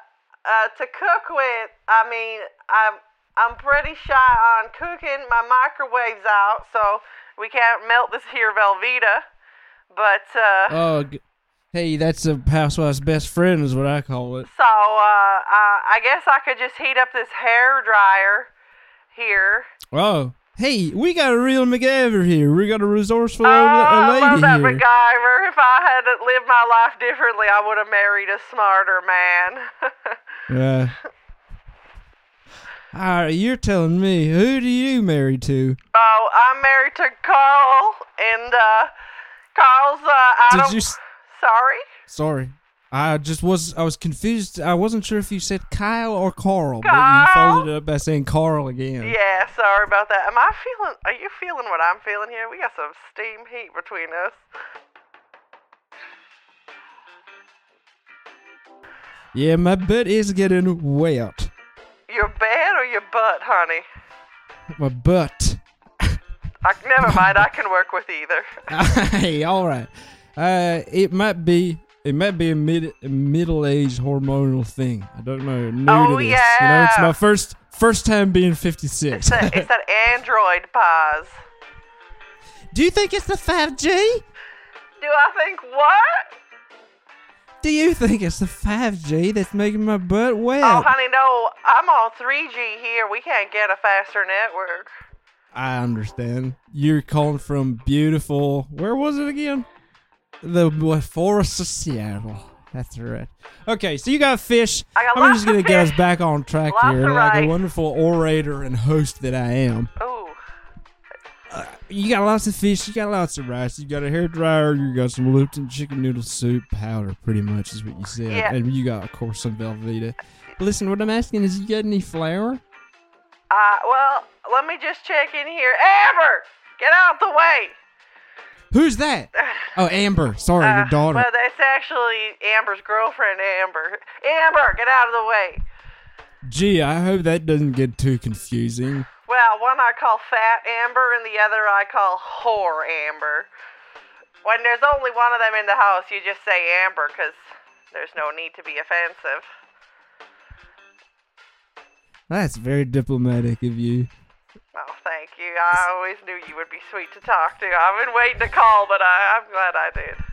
uh, to cook with, I mean, I'm I'm pretty shy on cooking. My microwave's out, so we can't melt this here Velveeta. But uh, Oh, hey, that's a housewife's best friend, is what I call it. so uh, I guess I could just heat up this hair dryer here. Oh, hey, we got a real MacGyver here. We got a resourceful Oh, old la- I love that here. MacGyver. If I had lived my life differently, I would have married a smarter man. Yeah. All right, you're telling me who do you marry to? Oh, I'm married to Carl, and uh, Carl's. Uh, I Did don't. you? s- Sorry. Sorry, I just was. I was confused. I wasn't sure if you said Kyle or Carl, but you followed it up by saying Carl again. Yeah, sorry about that. Am I feeling? Are you feeling what I'm feeling here? We got some steam heat between us. Yeah, my butt is getting wet. Your bed or your butt, honey? My butt. I, never mind. I can work with either. hey, all right. Uh, it might be it might be a mid a middle aged hormonal thing. I don't know. New Oh, to this. You know, it's my first first time being 56. It's six. it's that Android pause. Do you think it's the five G? Do I think what? Do you think it's the five G that's making my butt wet? Oh, honey, no. I'm on 3G here. We can't get a faster network. I understand. You're calling from beautiful. Where was it again? The what, forests of Seattle. That's right. Okay, so you got fish. I got I'm just gonna get us back on track Lots here, like a wonderful orator and host that I am. Ooh. You got lots of fish. You got lots of rice. You got a hair dryer. You got some Lupton chicken noodle soup powder. Pretty much is what you said. Yeah. And you got, of course, some Velveeta. Listen, what I'm asking is, you got any flour? Uh, well, let me just check in here. Amber! Get out the way! Who's that? Oh, Amber. Sorry, Uh, your daughter. Well, that's actually Amber's girlfriend, Amber. Amber, get out of the way. Gee, I hope that doesn't get too confusing. Well, one I call Fat Amber and the other I call Whore Amber. When there's only one of them in the house, you just say Amber because there's no need to be offensive. That's very diplomatic of you. Oh, thank you. I always knew you would be sweet to talk to. I've been waiting to call, but I, I'm glad I did.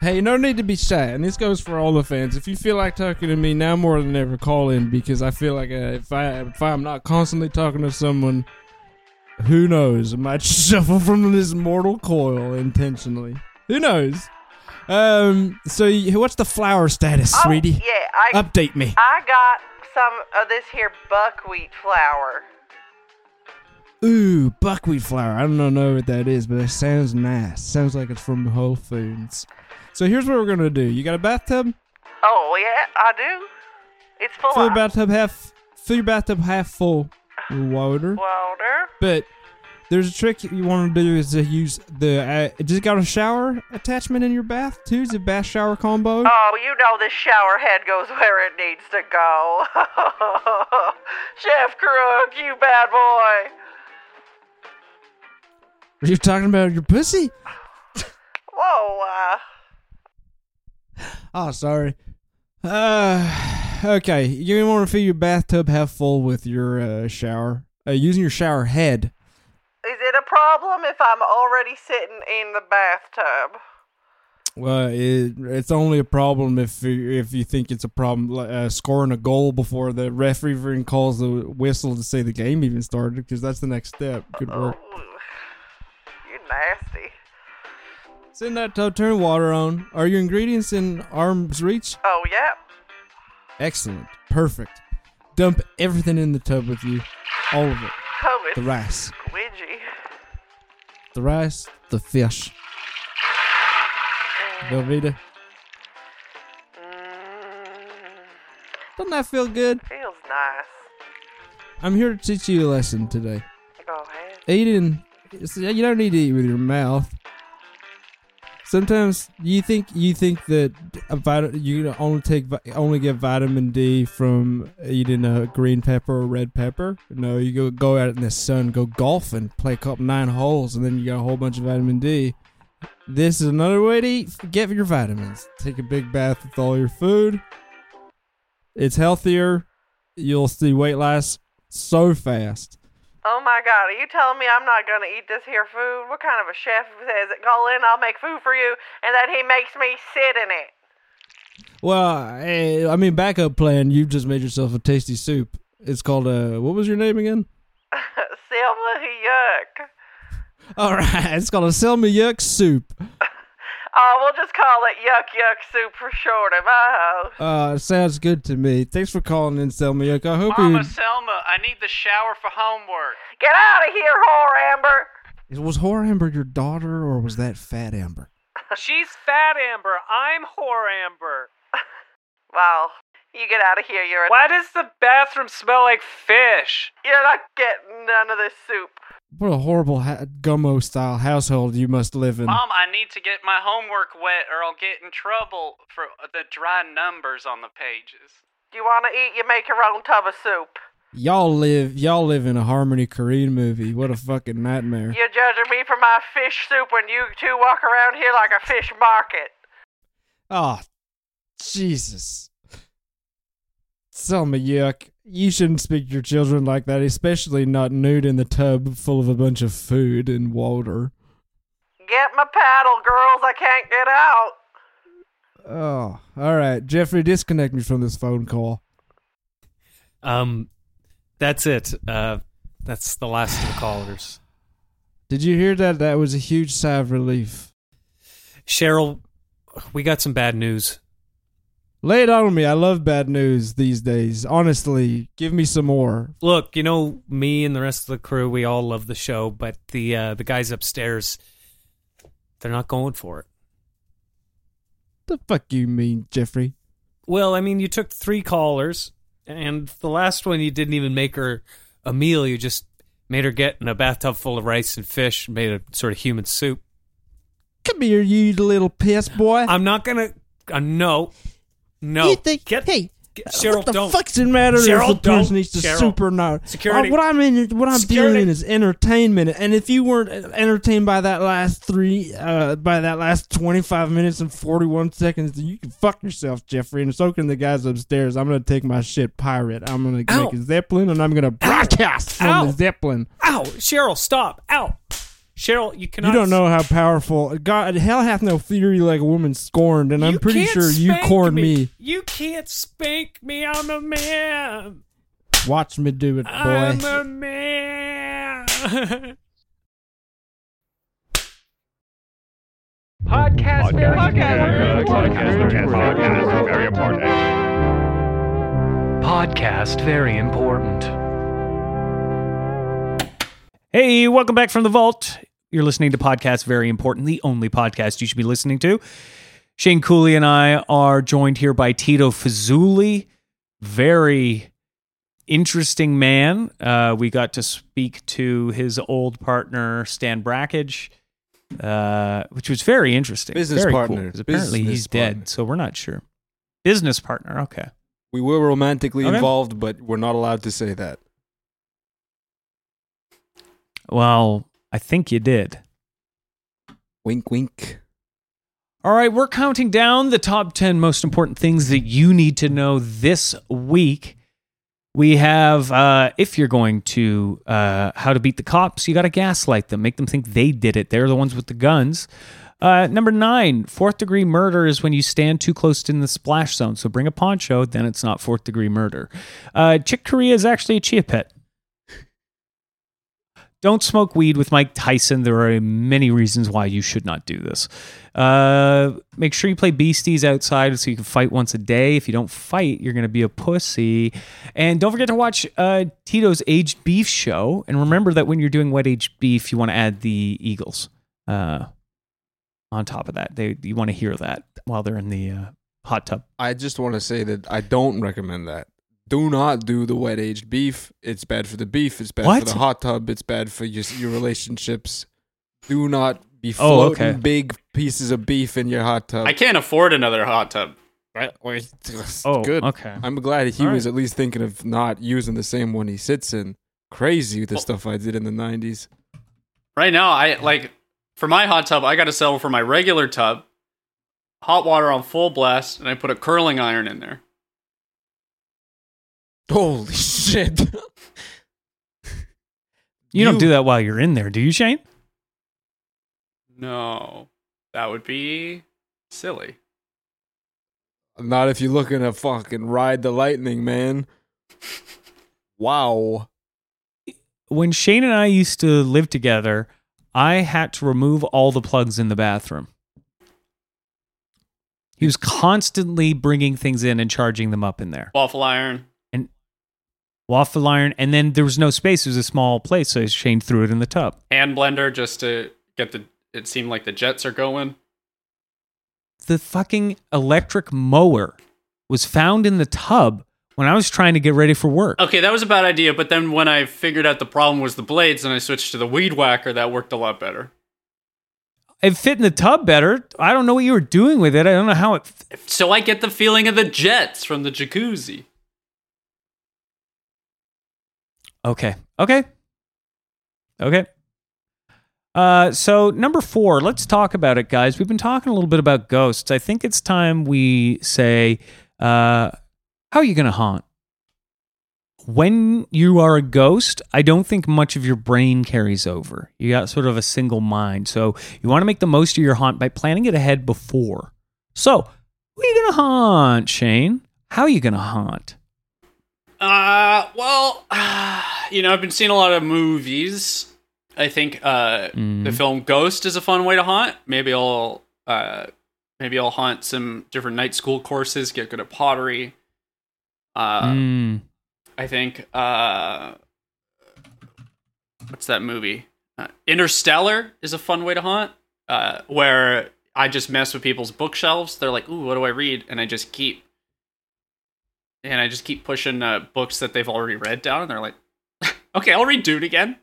Hey, no need to be shy, and this goes for all the fans. If you feel like talking to me now more than ever, call in because I feel like uh, if I if I'm not constantly talking to someone, who knows? I might shuffle from this mortal coil intentionally. Who knows? Um. So, you- what's the flower status, Oh, sweetie? yeah, I Update me. I got some of this here buckwheat flour. Ooh, buckwheat flour. I don't know what that is, but it sounds nice. Sounds like it's from Whole Foods. So here's what we're gonna do. You got a bathtub? Oh yeah, I do. It's full Fill your bathtub half. Fill your bathtub half full with water. water. But there's a trick you want to do is to use the. Uh, just got a shower attachment in your bath too. Is a bath shower combo? Oh, you know this shower head goes where it needs to go. Chef Crook, you bad boy. Are you talking about your pussy? Whoa, uh, Oh, sorry. Uh, okay. You want to fill your bathtub half full with your uh, shower. Uh, using your shower head. is it a problem if I'm already sitting in the bathtub? Well, it, it's only a problem if you, if you think it's a problem uh, scoring a goal before the referee even calls the whistle to say the game even started because that's the next step. Good work. You're nasty. Send that tub, turn water on. Are your ingredients in arm's reach? Oh, yeah. Excellent. Perfect. Dump everything in the tub with you. All of it. Oh, it's The rice. squidgy. The rice, the fish. Velveeta. Mm, Doesn't that feel good? feels nice. I'm here to teach you a lesson today. Go ahead. Eating, you don't need to eat with your mouth. Sometimes you think you think that a vit- you only take only get vitamin D from eating a green pepper or red pepper. No, you go go out in the sun, go golfing, play a couple nine holes, and then you got a whole bunch of vitamin D. This is another way to eat. Get your vitamins. Take a big bath with all your food. It's healthier. You'll see weight loss so fast. Oh my god, are you telling me I'm not gonna eat this here food? What kind of a chef says it? Call in, I'll make food for you, and then he makes me sit in it. Well, eh, I mean, backup plan. You just made yourself a tasty soup. It's called uh, what was your name again? Selma yuck. All right, it's called a Selma Yuck soup. Oh, we'll just call it yuck yuck soup for short at my house. Uh, sounds good to me. Thanks for calling in, Selma Yuck. I hope Mama you Selma, I need the shower for homework. Get out of here, whore Amber. was Whore Amber your daughter or was that Fat Amber? She's Fat Amber. I'm Whore Amber. Well, you get out of here. You're a, Why does the bathroom smell like fish? you're not getting none of this soup. What a horrible ha- gummo style household you must live in. Mom, I need to get my homework wet or I'll get in trouble for uh, the dry numbers on the pages. You want to eat? You make your own tub of soup. Y'all live y'all live in a Harmony Korine movie. What a fucking nightmare. You're judging me for my fish soup when you two walk around here like a fish market. Oh, Jesus. Selma yuck. You shouldn't speak to your children like that, especially not nude in the tub full of a bunch of food and water. Get my paddle, girls. I can't get out. Oh, all right. Jeffrey, disconnect me from this phone call. Um, that's it. Uh, that's the last of the callers. Did you hear that? That was a huge sigh of relief. Cheryl, we got some bad news. Lay it on me. I love bad news these days. Honestly, give me some more. Look, you know me and the rest of the crew. We all love the show, but the uh, the guys upstairs, they're not going for it. The fuck you mean, Jeffrey? Well, I mean, you took three callers, and the last one you didn't even make her a meal. You just made her get in a bathtub full of rice and fish, and made a sort of human soup. Come here, you little piss boy. I'm not gonna. Uh, no, no. You think? Get, hey, get- Cheryl, what the don't. fuck's the matter Cheryl, if the person don't. needs to Cheryl. soup or not? Security. Uh, what I'm in, what I'm Security. dealing in is entertainment, and if you weren't entertained by that last three, uh, by that last 25 minutes and 41 seconds, then you can fuck yourself, Jeffrey, and so can the guys upstairs. I'm gonna take my shit pirate. I'm gonna Ow. make a zeppelin, and I'm gonna broadcast from Ow. the zeppelin. Ow, Cheryl, stop! Ow, Cheryl, you cannot. You don't know how powerful God. Hell hath no fury like a woman scorned, and I'm pretty sure you spank corned me. You can't spank me. I'm a man. Watch me do it, boy. I'm a man. Podcast, very, podcast, podcast, very important. Podcast very important. Hey, welcome back from the vault. You're listening to Podcast Very Important, the only podcast you should be listening to. Shane Cooley and I are joined here by Tito Fazuli, very interesting man. Uh, we got to speak to his old partner Stan Brakhage, uh, which was very interesting. Business Very cool, apparently Business he's dead, so we're not sure. Business partner. Okay. We were romantically Okay. involved, but we're not allowed to say that. Well, I think you did. Wink, wink. All right, we're counting down the top 10 most important things that you need to know this week. We have, uh, if you're going to uh, How to Beat the Cops, you got to gaslight them, make them think they did it. They're the ones with the guns. Uh, number nine, fourth degree murder is when you stand too close in the splash zone. So bring a poncho, then it's not fourth degree murder. Uh, Chick Corea is actually a chia pet. Don't smoke weed with Mike Tyson. There are many reasons why you should not do this. Uh, make sure you play Beasties outside so you can fight once a day. If you don't fight, you're going to be a pussy. And don't forget to watch uh, Tito's Aged Beef show. And remember that when you're doing wet aged beef, you want to add the Eagles uh, on top of that. They You want to hear that while they're in the uh, hot tub. I just want to say that I don't recommend that. Do not do the wet aged beef. It's bad for the beef. It's bad What? for the hot tub. It's bad for your, your relationships. Do not be Oh, floating okay. big pieces of beef in your hot tub. I can't afford another hot tub. Right? Oh, good. okay. I'm glad he All was at least thinking of not using the same one he sits in. Crazy the stuff I did in the 90s. Right now, I like for my hot tub, I got to settle for my regular tub, hot water on full blast, and I put a curling iron in there. Holy shit. You, don't do that while you're in there, do you, Shane? No, that would be silly. Not if you're looking to fucking ride the lightning, man. Wow. when Shane and I used to live together, I had to remove all the plugs in the bathroom. He was constantly bringing things in and charging them up in there. Waffle iron. Waffle iron, and then there was no space. It was a small place, so Shane threw it in the tub. hand blender just to get the it seemed like the jets are going The fucking electric mower was found in the tub when I was trying to get ready for work. Okay, that was a bad idea, but then when I figured out the problem was the blades and I switched to the weed whacker, that worked a lot better. It fit in the tub better. I don't know what you were doing with it. I don't know how it. So I get the feeling of the jets from the jacuzzi. Okay. Okay. Okay. Uh, so number four, let's talk about it, guys. We've been talking a little bit about ghosts. I think it's time we say, uh, how are you going to haunt? When you are a ghost, I don't think much of your brain carries over. You got sort of a single mind. So you want to make the most of your haunt by planning it ahead before. So, who are you going to haunt, Shane? How are you going to haunt? Uh, well, you know, I've been seeing a lot of movies. I think uh, the film Ghost is a fun way to haunt. Maybe I'll uh, maybe I'll haunt some different night school courses, get good at pottery. Uh, Mm. I think uh, what's that movie? Uh, Interstellar is a fun way to haunt, uh, where I just mess with people's bookshelves. They're like, "Ooh, what do I read?" And I just keep, and I just keep pushing uh, books that they've already read down, and they're like, "Okay, I'll read Dune again,"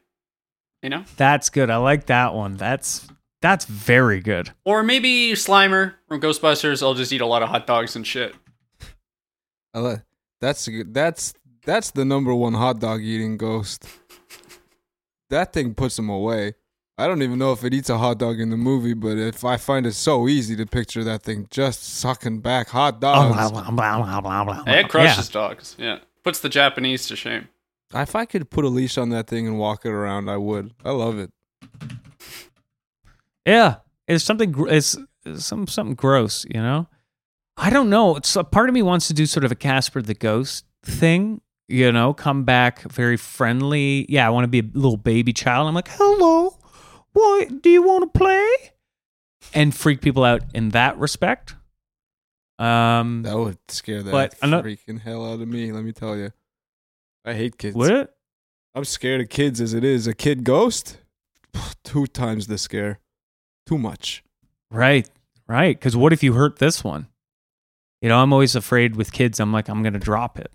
you know. That's good. I like that one. That's that's very good. Or maybe Slimer from Ghostbusters. I'll just eat a lot of hot dogs and shit. I li- that's good, that's that's the number one hot dog eating ghost. That thing puts him away. I don't even know if it eats a hot dog in the movie, but if I find it so easy to picture that thing just sucking back hot dogs. It crushes dogs. Yeah, puts the Japanese to shame. If I could put a leash on that thing and walk it around, I would. I love it. Yeah, it's something. It's some something gross. You know. I don't know. It's a part of me wants to do sort of a Casper the Ghost thing. You know, come back very friendly. Yeah, I want to be a little baby child. I'm like, hello, what do you want to play? And freak people out in that respect. Um, That would scare the But ano- freaking hell out of me. Let me tell you. I hate kids. What? I'm scared of kids as it is. A kid ghost, two times the scare. Too much. Right, right. Because what if you hurt this one? You know, I'm always afraid with kids. I'm like, I'm gonna drop it.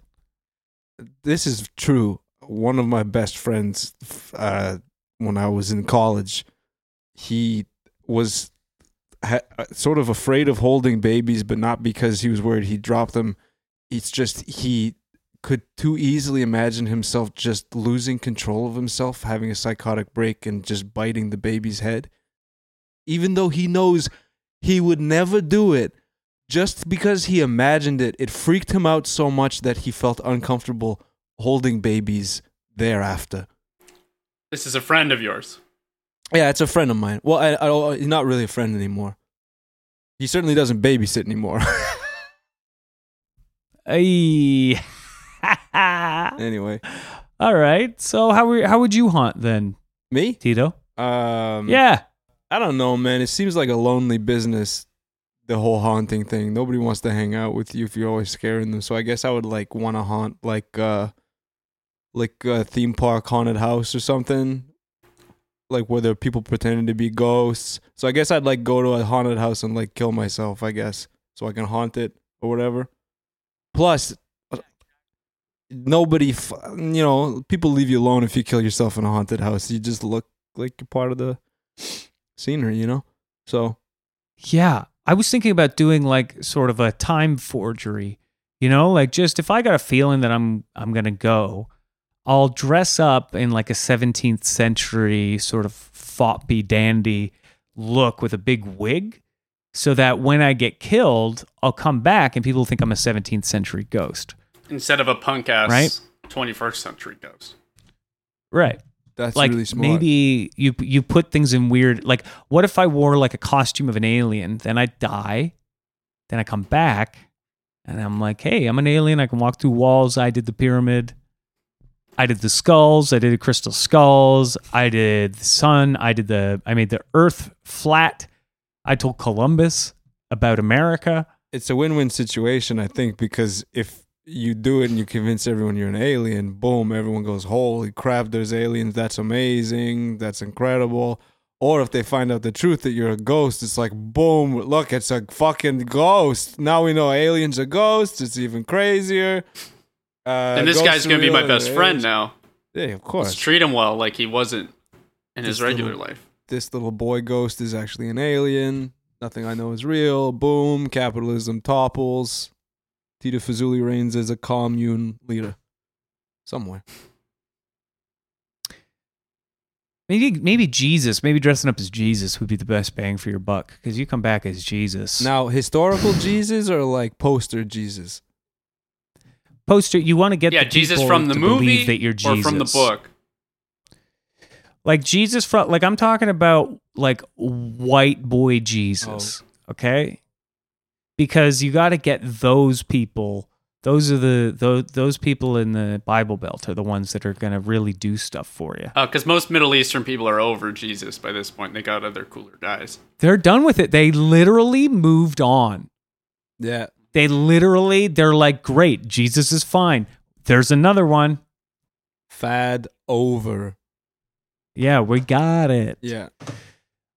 this is true. One of my best friends, uh, when I was in college, he was ha- uh, sort of afraid of holding babies, but not because he was worried he'd drop them. It's just he could too easily imagine himself just losing control of himself, having a psychotic break, and just biting the baby's head. Even though he knows he would never do it, just because he imagined it, it freaked him out so much that he felt uncomfortable holding babies thereafter. This is a friend of yours. Yeah, it's a friend of mine. Well, I, I, he's not really a friend anymore. He certainly doesn't babysit anymore. Ay. anyway, All right. So how were, how would you haunt then, me? Tito? Um, yeah. I don't know, man. It seems like a lonely business. The whole haunting thing. Nobody wants to hang out with you if you're always scaring them. So I guess I would like want to haunt like uh like a theme park haunted house or something. Like where there people pretending to be ghosts. So I guess I'd like go to a haunted house and like kill myself, I guess. So I can haunt it or whatever. Plus nobody you know, people leave you alone if you kill yourself in a haunted house. You just look like you're part of the scenery, you know? So Yeah. I was thinking about doing like sort of a time forgery. You know, like just if I got a feeling that I'm I'm gonna go, I'll dress up in like a 17th century sort of foppy dandy look with a big wig, so that when I get killed, I'll come back and people think I'm a 17th century ghost. Instead of a punk ass Right. 21st century ghost. Right. that's like really smart. maybe you you put things in weird like what if I wore like a costume of an alien then I die then I come back and I'm like hey I'm an alien I can walk through walls I did the pyramid I did the skulls I did the crystal skulls I did the sun I did the I made the earth flat I told Columbus about America it's a win-win situation, I think, because if you do it and you convince everyone you're an alien, boom, everyone goes, "Holy crap, there's aliens! That's amazing! That's incredible!" Or if they find out the truth that you're a ghost, it's like, boom, look, it's a fucking ghost. Now we know aliens are ghosts. It's even crazier. Uh, and this guy's gonna be my Real best friend now. Yeah, of Let's course. treat him well, like he wasn't in his regular little- life. this little boy ghost is actually an alien. Nothing I know is real. Boom. Capitalism topples. Tito Fazuli reigns as a commune leader. Somewhere. Maybe maybe Jesus, maybe dressing up as Jesus would be the best bang for your buck because you come back as Jesus. Now, historical Jesus or like poster Jesus? Poster, you want to get Yeah, the Jesus from the movie that you're Jesus or from the book. like Jesus from like I'm talking about like white boy Jesus, okay? Because you got to get those people. Those are the those, those people in the Bible Belt are the ones that are going to really do stuff for you. Oh, because Uh, most Middle Eastern people are over Jesus by this point. They got other cooler guys. They're done with it. They literally moved on. Yeah. They literally they're like, "Great, Jesus is fine." There's another one. Fad over. Yeah, we got it. Yeah.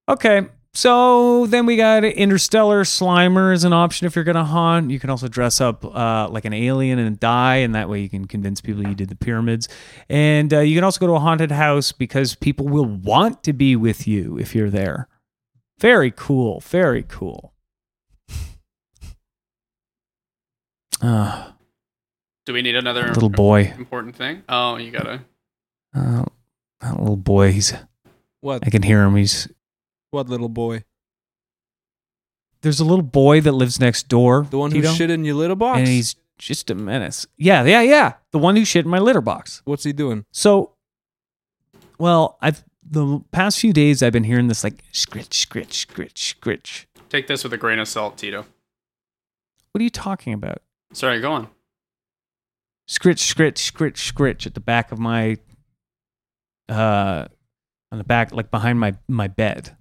Okay. So then we got Interstellar Slimer as an option if you're going to haunt. You can also dress up uh, like an alien and die, and that way you can convince people you did the pyramids. And uh, you can also go to a haunted house because people will want to be with you if you're there. Very cool. Very cool. Uh, Do we need another little boy. important thing? Oh, you gotta. Uh, that little boy. He's. What? I can hear him. He's. What little boy? There's a little boy that lives next door. The one who Tito, shit in your litter box? and he's just a menace. Yeah, yeah, yeah. The one who shit in my litter box. What's he doing? So, well, I've the past few days I've been hearing this like scritch, scritch, scritch, scritch. Take this with a grain of salt, Tito. What are you talking about? Sorry, go on. Scritch, scritch, scritch, scritch at the back of my, uh, on the back, like behind my my bed,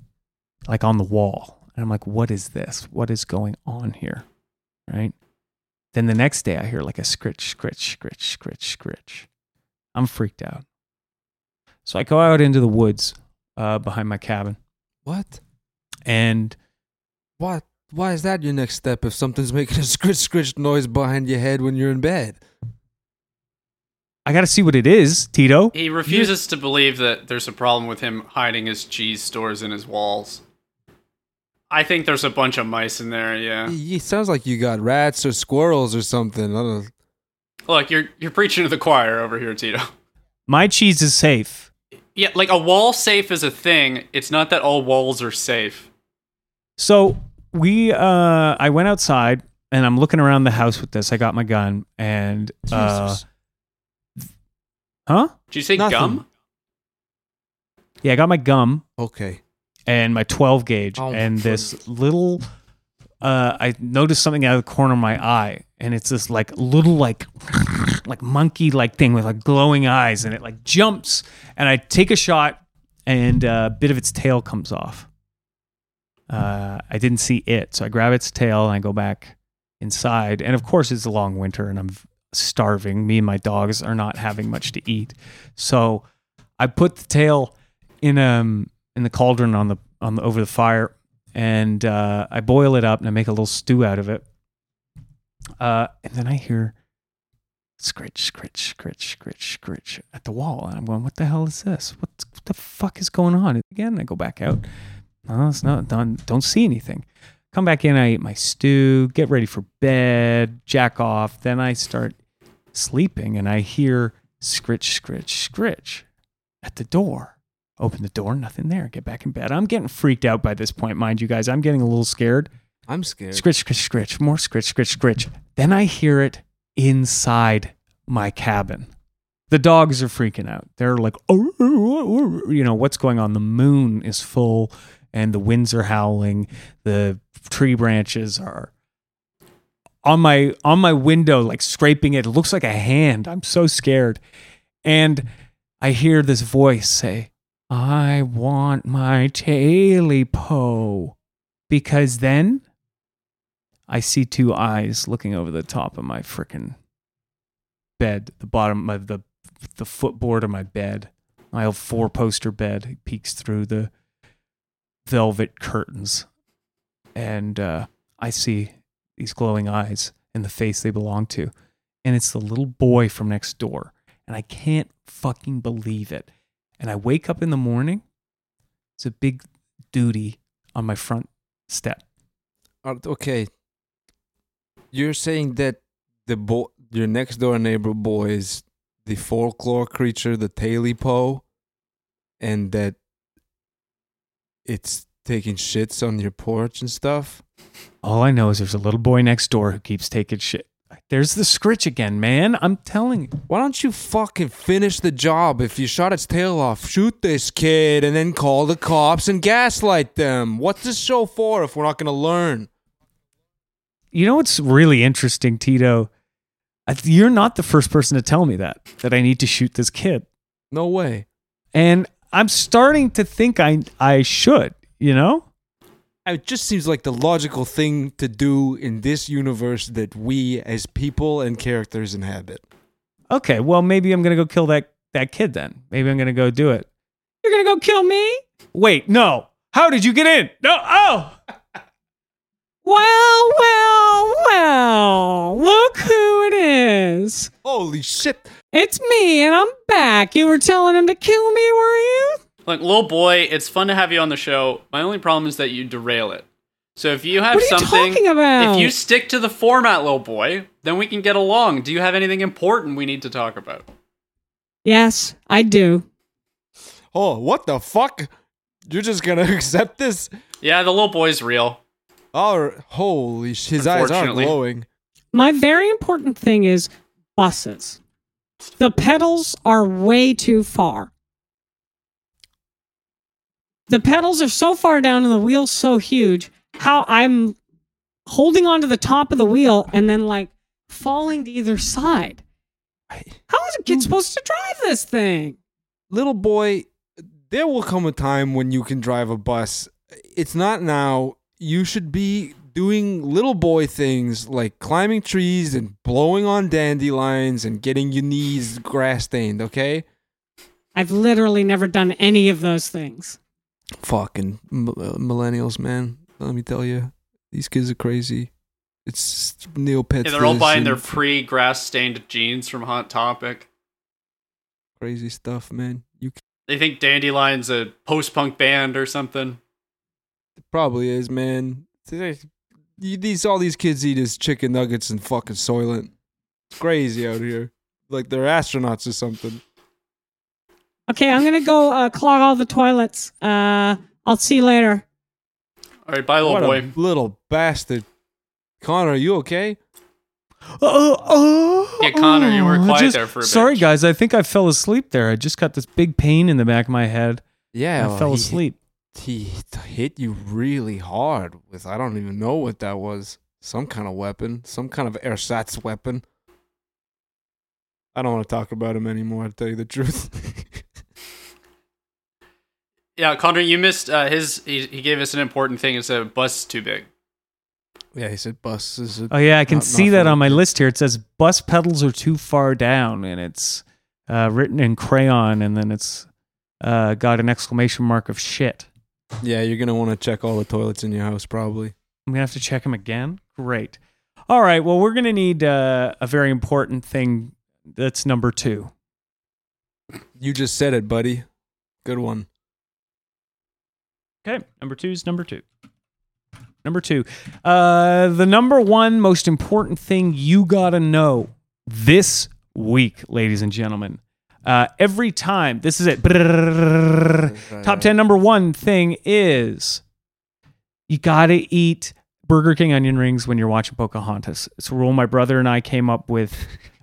like on the wall. And I'm like, what is this? What is going on here? Right. Then the next day I hear like a scritch, scritch, scritch, scritch, scritch. I'm freaked out. So I go out into the woods uh, behind my cabin, What? and What? Why is that your next step if something's making a scritch scritch noise behind your head when you're in bed? I got to see what it is, Tito. He refuses to believe that there's a problem with him hiding his cheese stores in his walls. I think there's a bunch of mice in there. Yeah. It sounds like you got rats or squirrels or something. I don't know. Look, you're you're preaching to the choir over here, Tito. My cheese is safe. Yeah, like a wall safe is a thing. It's not that all walls are safe. So we, uh, I went outside and I'm looking around the house with this. I got my gun and, uh, Jesus. huh? Did you say Nothing. gum? Yeah, I got my gum Okay. and my 12 gauge Oh, and for- this little, uh, I noticed something out of the corner of my eye and it's this like little like, like monkey like thing with like glowing eyes and it like jumps and I take a shot and uh, a bit of its tail comes off. Uh, I didn't see it, so I grab its tail and I go back inside. And of course, it's a long winter and I'm starving. Me and my dogs are not having much to eat, so I put the tail in um in the cauldron on the on the over the fire, and uh, I boil it up and I make a little stew out of it. Uh, and then I hear scritch, scritch, scritch, scritch, scritch at the wall, and I'm going, "What the hell is this? What, what the fuck is going on?" Again, I go back out. No, it's not. Don't, don't see anything. Come back in. I eat my stew. Get ready for bed. Jack off. Then I start sleeping, and I hear scritch, scritch, scritch at the door. Open the door. Nothing there. Get back in bed. I'm getting freaked out by this point, mind you guys. I'm getting a little scared. I'm scared. Scritch, scritch, scritch. More scritch, scritch, scritch. Then I hear it inside my cabin. The dogs are freaking out. They're like, oh, oh, oh,", oh. you know, what's going on? The moon is full and the winds are howling. The tree branches are on my on my window like scraping it. It looks like a hand. I'm so scared. And I hear this voice say, "I want my taily po." Because then I see two eyes looking over the top of my frickin' bed, the bottom of the the footboard of my bed, my old four poster bed. He peeks through the velvet curtains, and uh, I see these glowing eyes in the face they belong to, and it's the little boy from next door. And I can't fucking believe it. And I wake up in the morning, it's a big duty on my front step. Okay. You're saying that the boy, your next door neighbor boy is the folklore creature, the Taily and that it's taking shits on your porch and stuff? All I know is there's a little boy next door who keeps taking shit. There's the scritch again, man. I'm telling you. Why don't you fucking finish the job? If you shot its tail off, shoot this kid and then call the cops and gaslight them. What's this show for if we're not going to learn? You know what's really interesting, Tito? You're not the first person to tell me that, that I need to shoot this kid. No way. And I'm starting to think I I should, you know? It just seems like the logical thing to do in this universe that we as people and characters inhabit. Okay, well maybe I'm gonna go kill that that kid then. Maybe I'm gonna go do it. You're gonna go kill me? Wait, no. How did you get in? No. Oh. Well, well, well. Look who it is. Holy shit. It's me, and I'm back. You were telling him to kill me, were you? Look, little boy, it's fun to have you on the show. My only problem is that you derail it. So if you have What are you something, talking about? if you stick to the format, little boy, then we can get along. Do you have anything important we need to talk about? Yes, I do. Oh, what the fuck? You're just going to accept this? Yeah, the little boy's real. Oh, holy sh- his eyes are Unfortunately. glowing. My very important thing is buses. The pedals are way too far. The pedals are so far down and the wheel's so huge. How I'm holding onto the top of the wheel and then like falling to either side. How is a kid hmm. supposed to drive this thing? Little boy, there will come a time when you can drive a bus. It's not now. You should be doing little boy things like climbing trees and blowing on dandelions and getting your knees grass stained, okay? I've literally never done any of those things. Fucking uh, millennials, man. Let me tell you, these kids are crazy. It's Neopets. Yeah, they're all this buying their and pre-grass stained jeans from Hot Topic. crazy stuff, man. You c- They think Dandelion's a post-punk band or something. it probably is, man. Today, you- These all these kids eat is chicken nuggets and fucking Soylent. It's crazy out here. Like they're astronauts or something. Okay, I'm gonna go uh, clog all the toilets. Uh, I'll see you later. All right, bye, little what boy. a little bastard. Connor, are you okay? Oh, oh, Yeah, Connor, you were oh, quiet just- there for a bit. Sorry, guys. I think I fell asleep there. I just got this big pain in the back of my head. Yeah, I fell asleep. He hit you really hard with I don't even know what that was. Some kind of weapon, some kind of ersatz weapon. I don't want to talk about him anymore. To tell you the truth. Yeah, Connor, you missed uh, his. He, he gave us an important thing. It's a bus too big. yeah, he said bus is. A, Oh yeah, I can not- see not that on my list here. It says bus pedals are too far down, and it's uh, written in crayon, and then it's uh, got an exclamation mark of shit. Yeah, you're gonna want to check all the toilets in your house probably. I'm gonna have to check them again. Great. All right. Well, we're gonna need uh, a very important thing. That's number two. You just said it, buddy. Good one. Okay, number two is number two. Number two, uh, the number one most important thing you gotta know this week, ladies and gentlemen. Uh, every time, this is it. Top 10 number one thing is you got to eat Burger King onion rings when you're watching Pocahontas. It's a rule my brother and I came up with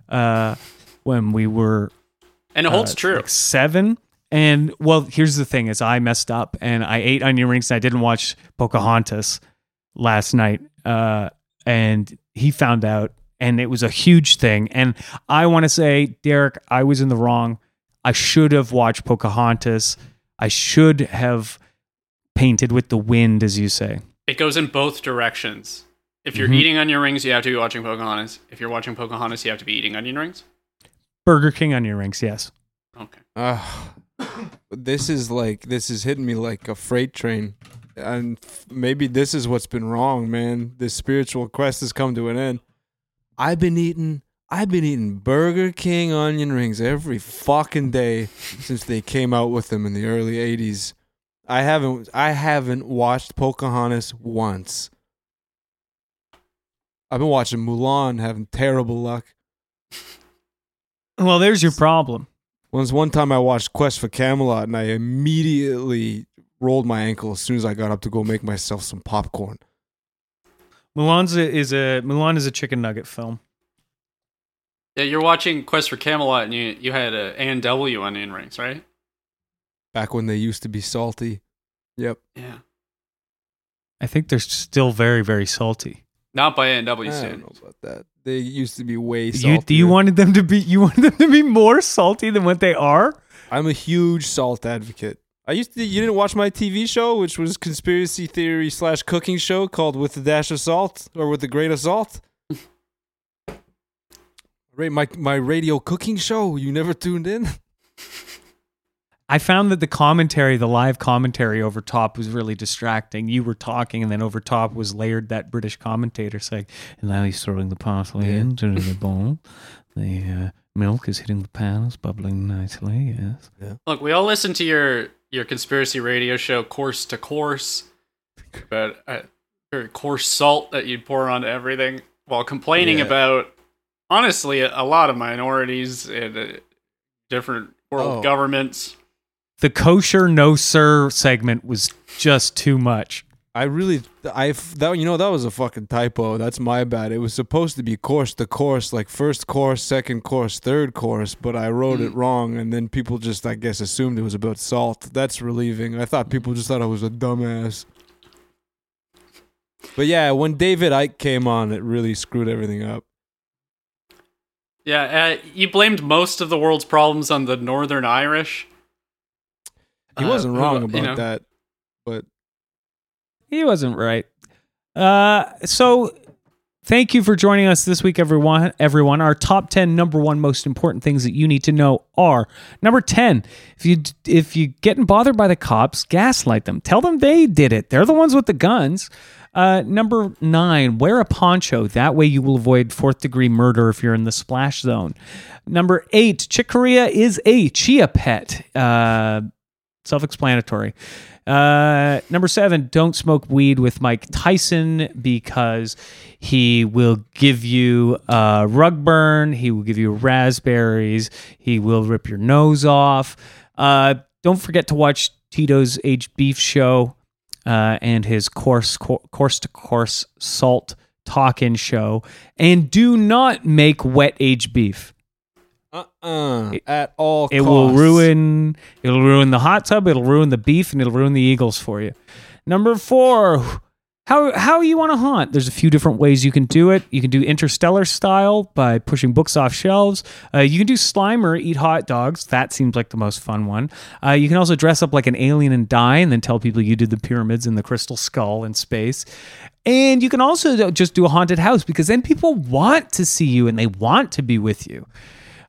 uh, when we were And it holds uh, true. like seven. And well, here's the thing: is I messed up and I ate onion rings and I didn't watch Pocahontas last night. And he found out, and it was a huge thing. And I want to say, Derek, I was in the wrong. I should have watched Pocahontas. I should have painted with the wind, as you say. It goes in both directions. If you're Mhm. eating onion rings, you have to be watching Pocahontas. If you're watching Pocahontas, you have to be eating onion rings. Burger King onion rings, yes. Okay. Uh, this is like this is hitting me like a freight train, and maybe this is what's been wrong, man. This spiritual quest has come to an end. I've been eating I've been eating Burger King onion rings every fucking day since they came out with them in the early '80s. I haven't I haven't watched Pocahontas once. I've been watching Mulan, having terrible luck. Well, there's your problem. Once one time I watched Quest for Camelot and I immediately rolled my ankle as soon as I got up to go make myself some popcorn. Mulan's a, is a Mulan is a chicken nugget film. Yeah, you're watching Quest for Camelot, and you you had a A and W onion rings, right? Back when they used to be salty. Yep. Yeah. I think they're still very very salty. Not by A and W I don't standards. know about that. They used to be way You salty. you wanted them to be you wanted them to be more salty than what they are. I'm a huge salt advocate. I used to. You didn't watch my TV show, which was conspiracy theory slash cooking show called "With a Dash of Salt" or "With a Grain of Salt." Right, my my radio cooking show. You never tuned in. I found that the commentary, the live commentary over top was really distracting. You were talking, and then over top was layered that British commentator saying, and now he's throwing the parsley Yeah. into the bowl. The uh, milk is hitting the pan, it's bubbling nicely, yes. Look, we all listen to your your conspiracy radio show, Course to Course, but uh, very coarse salt that you'd pour onto everything while complaining Yeah. about, honestly, a, a lot of minorities and uh, different world Oh. governments. The kosher no sir segment was just too much. I really, I that you know that was a fucking typo. That's my bad. It was supposed to be course to course, like first course, second course, third course, but I wrote it wrong, and then people just, I guess, assumed it was about salt. That's relieving. I thought people just thought I was a dumbass. But yeah, when David Icke came on, it really screwed everything up. Yeah, uh, you blamed most of the world's problems on the Northern Irish. He Uh, wasn't who, wrong you about know, that, but He wasn't right. Uh, so thank you for joining us this week, everyone. Everyone, our top ten number one most important things that you need to know are number ten. If you if you getting bothered by the cops, gaslight them. Tell them they did it. They're the ones with the guns. Uh, number nine, wear a poncho. That way you will avoid fourth degree murder if you're in the splash zone. Number eight, Chick Corea is a chia pet. Uh, self explanatory. Uh, number seven, don't smoke weed with Mike Tyson because he will give you a rug burn. He will give you raspberries. He will rip your nose off. Uh, don't forget to watch Tito's aged beef show uh, and his course course to course salt talk-in show. And do not make wet aged beef. Uh-uh, at all It will ruin it'll ruin the hot tub, it'll ruin the beef, and it'll ruin the eagles for you. Number four, how how you want to hunt? There's a few different ways you can do it. You can do interstellar style by pushing books off shelves. Uh, you can do Slimer, eat hot dogs. That seems like the most fun one. Uh, you can also dress up like an alien and die, and then tell people you did the pyramids and the crystal skull in space. And you can also just do a haunted house because then people want to see you and they want to be with you.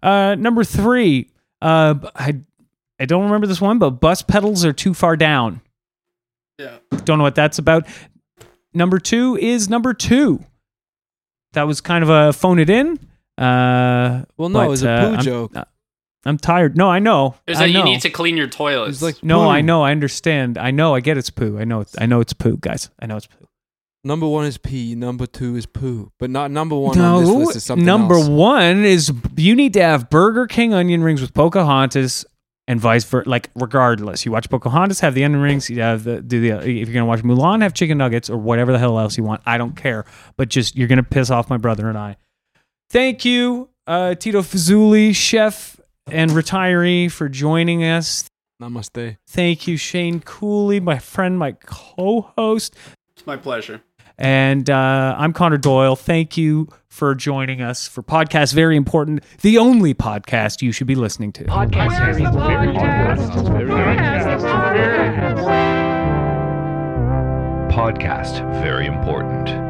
Uh, number three, uh, I I don't remember this one, but bus pedals are too far down. Yeah. Don't know what that's about. Number two is number two. That was kind of a phone it in. Uh, Well, no, but, it was a uh, poo I'm- joke. I'm tired. No, I know. Is I that you need to clean your toilets? It's like No. I know. I understand. I know. I get it's poo. I know. It's, I know it's poo, guys. I know it's poo. Number one is pee. Number two is poo. But not number one on this list is something number else. one is you need to have Burger King onion rings with Pocahontas and vice versa. Like regardless, you watch Pocahontas, have the onion rings. You have the do the if you're gonna watch Mulan, have chicken nuggets or whatever the hell else you want. I don't care, but just you're gonna piss off my brother and I. Thank you, uh, Tito Fazuli, chef and retiree, for joining us. Namaste. Thank you, Shane Cooley, my friend, my co-host. it's my pleasure. And uh, I'm Connor Doyle. Thank you for joining us for podcast very important, the only podcast you should be listening to. Podcast very important.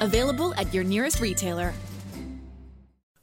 Available at your nearest retailer.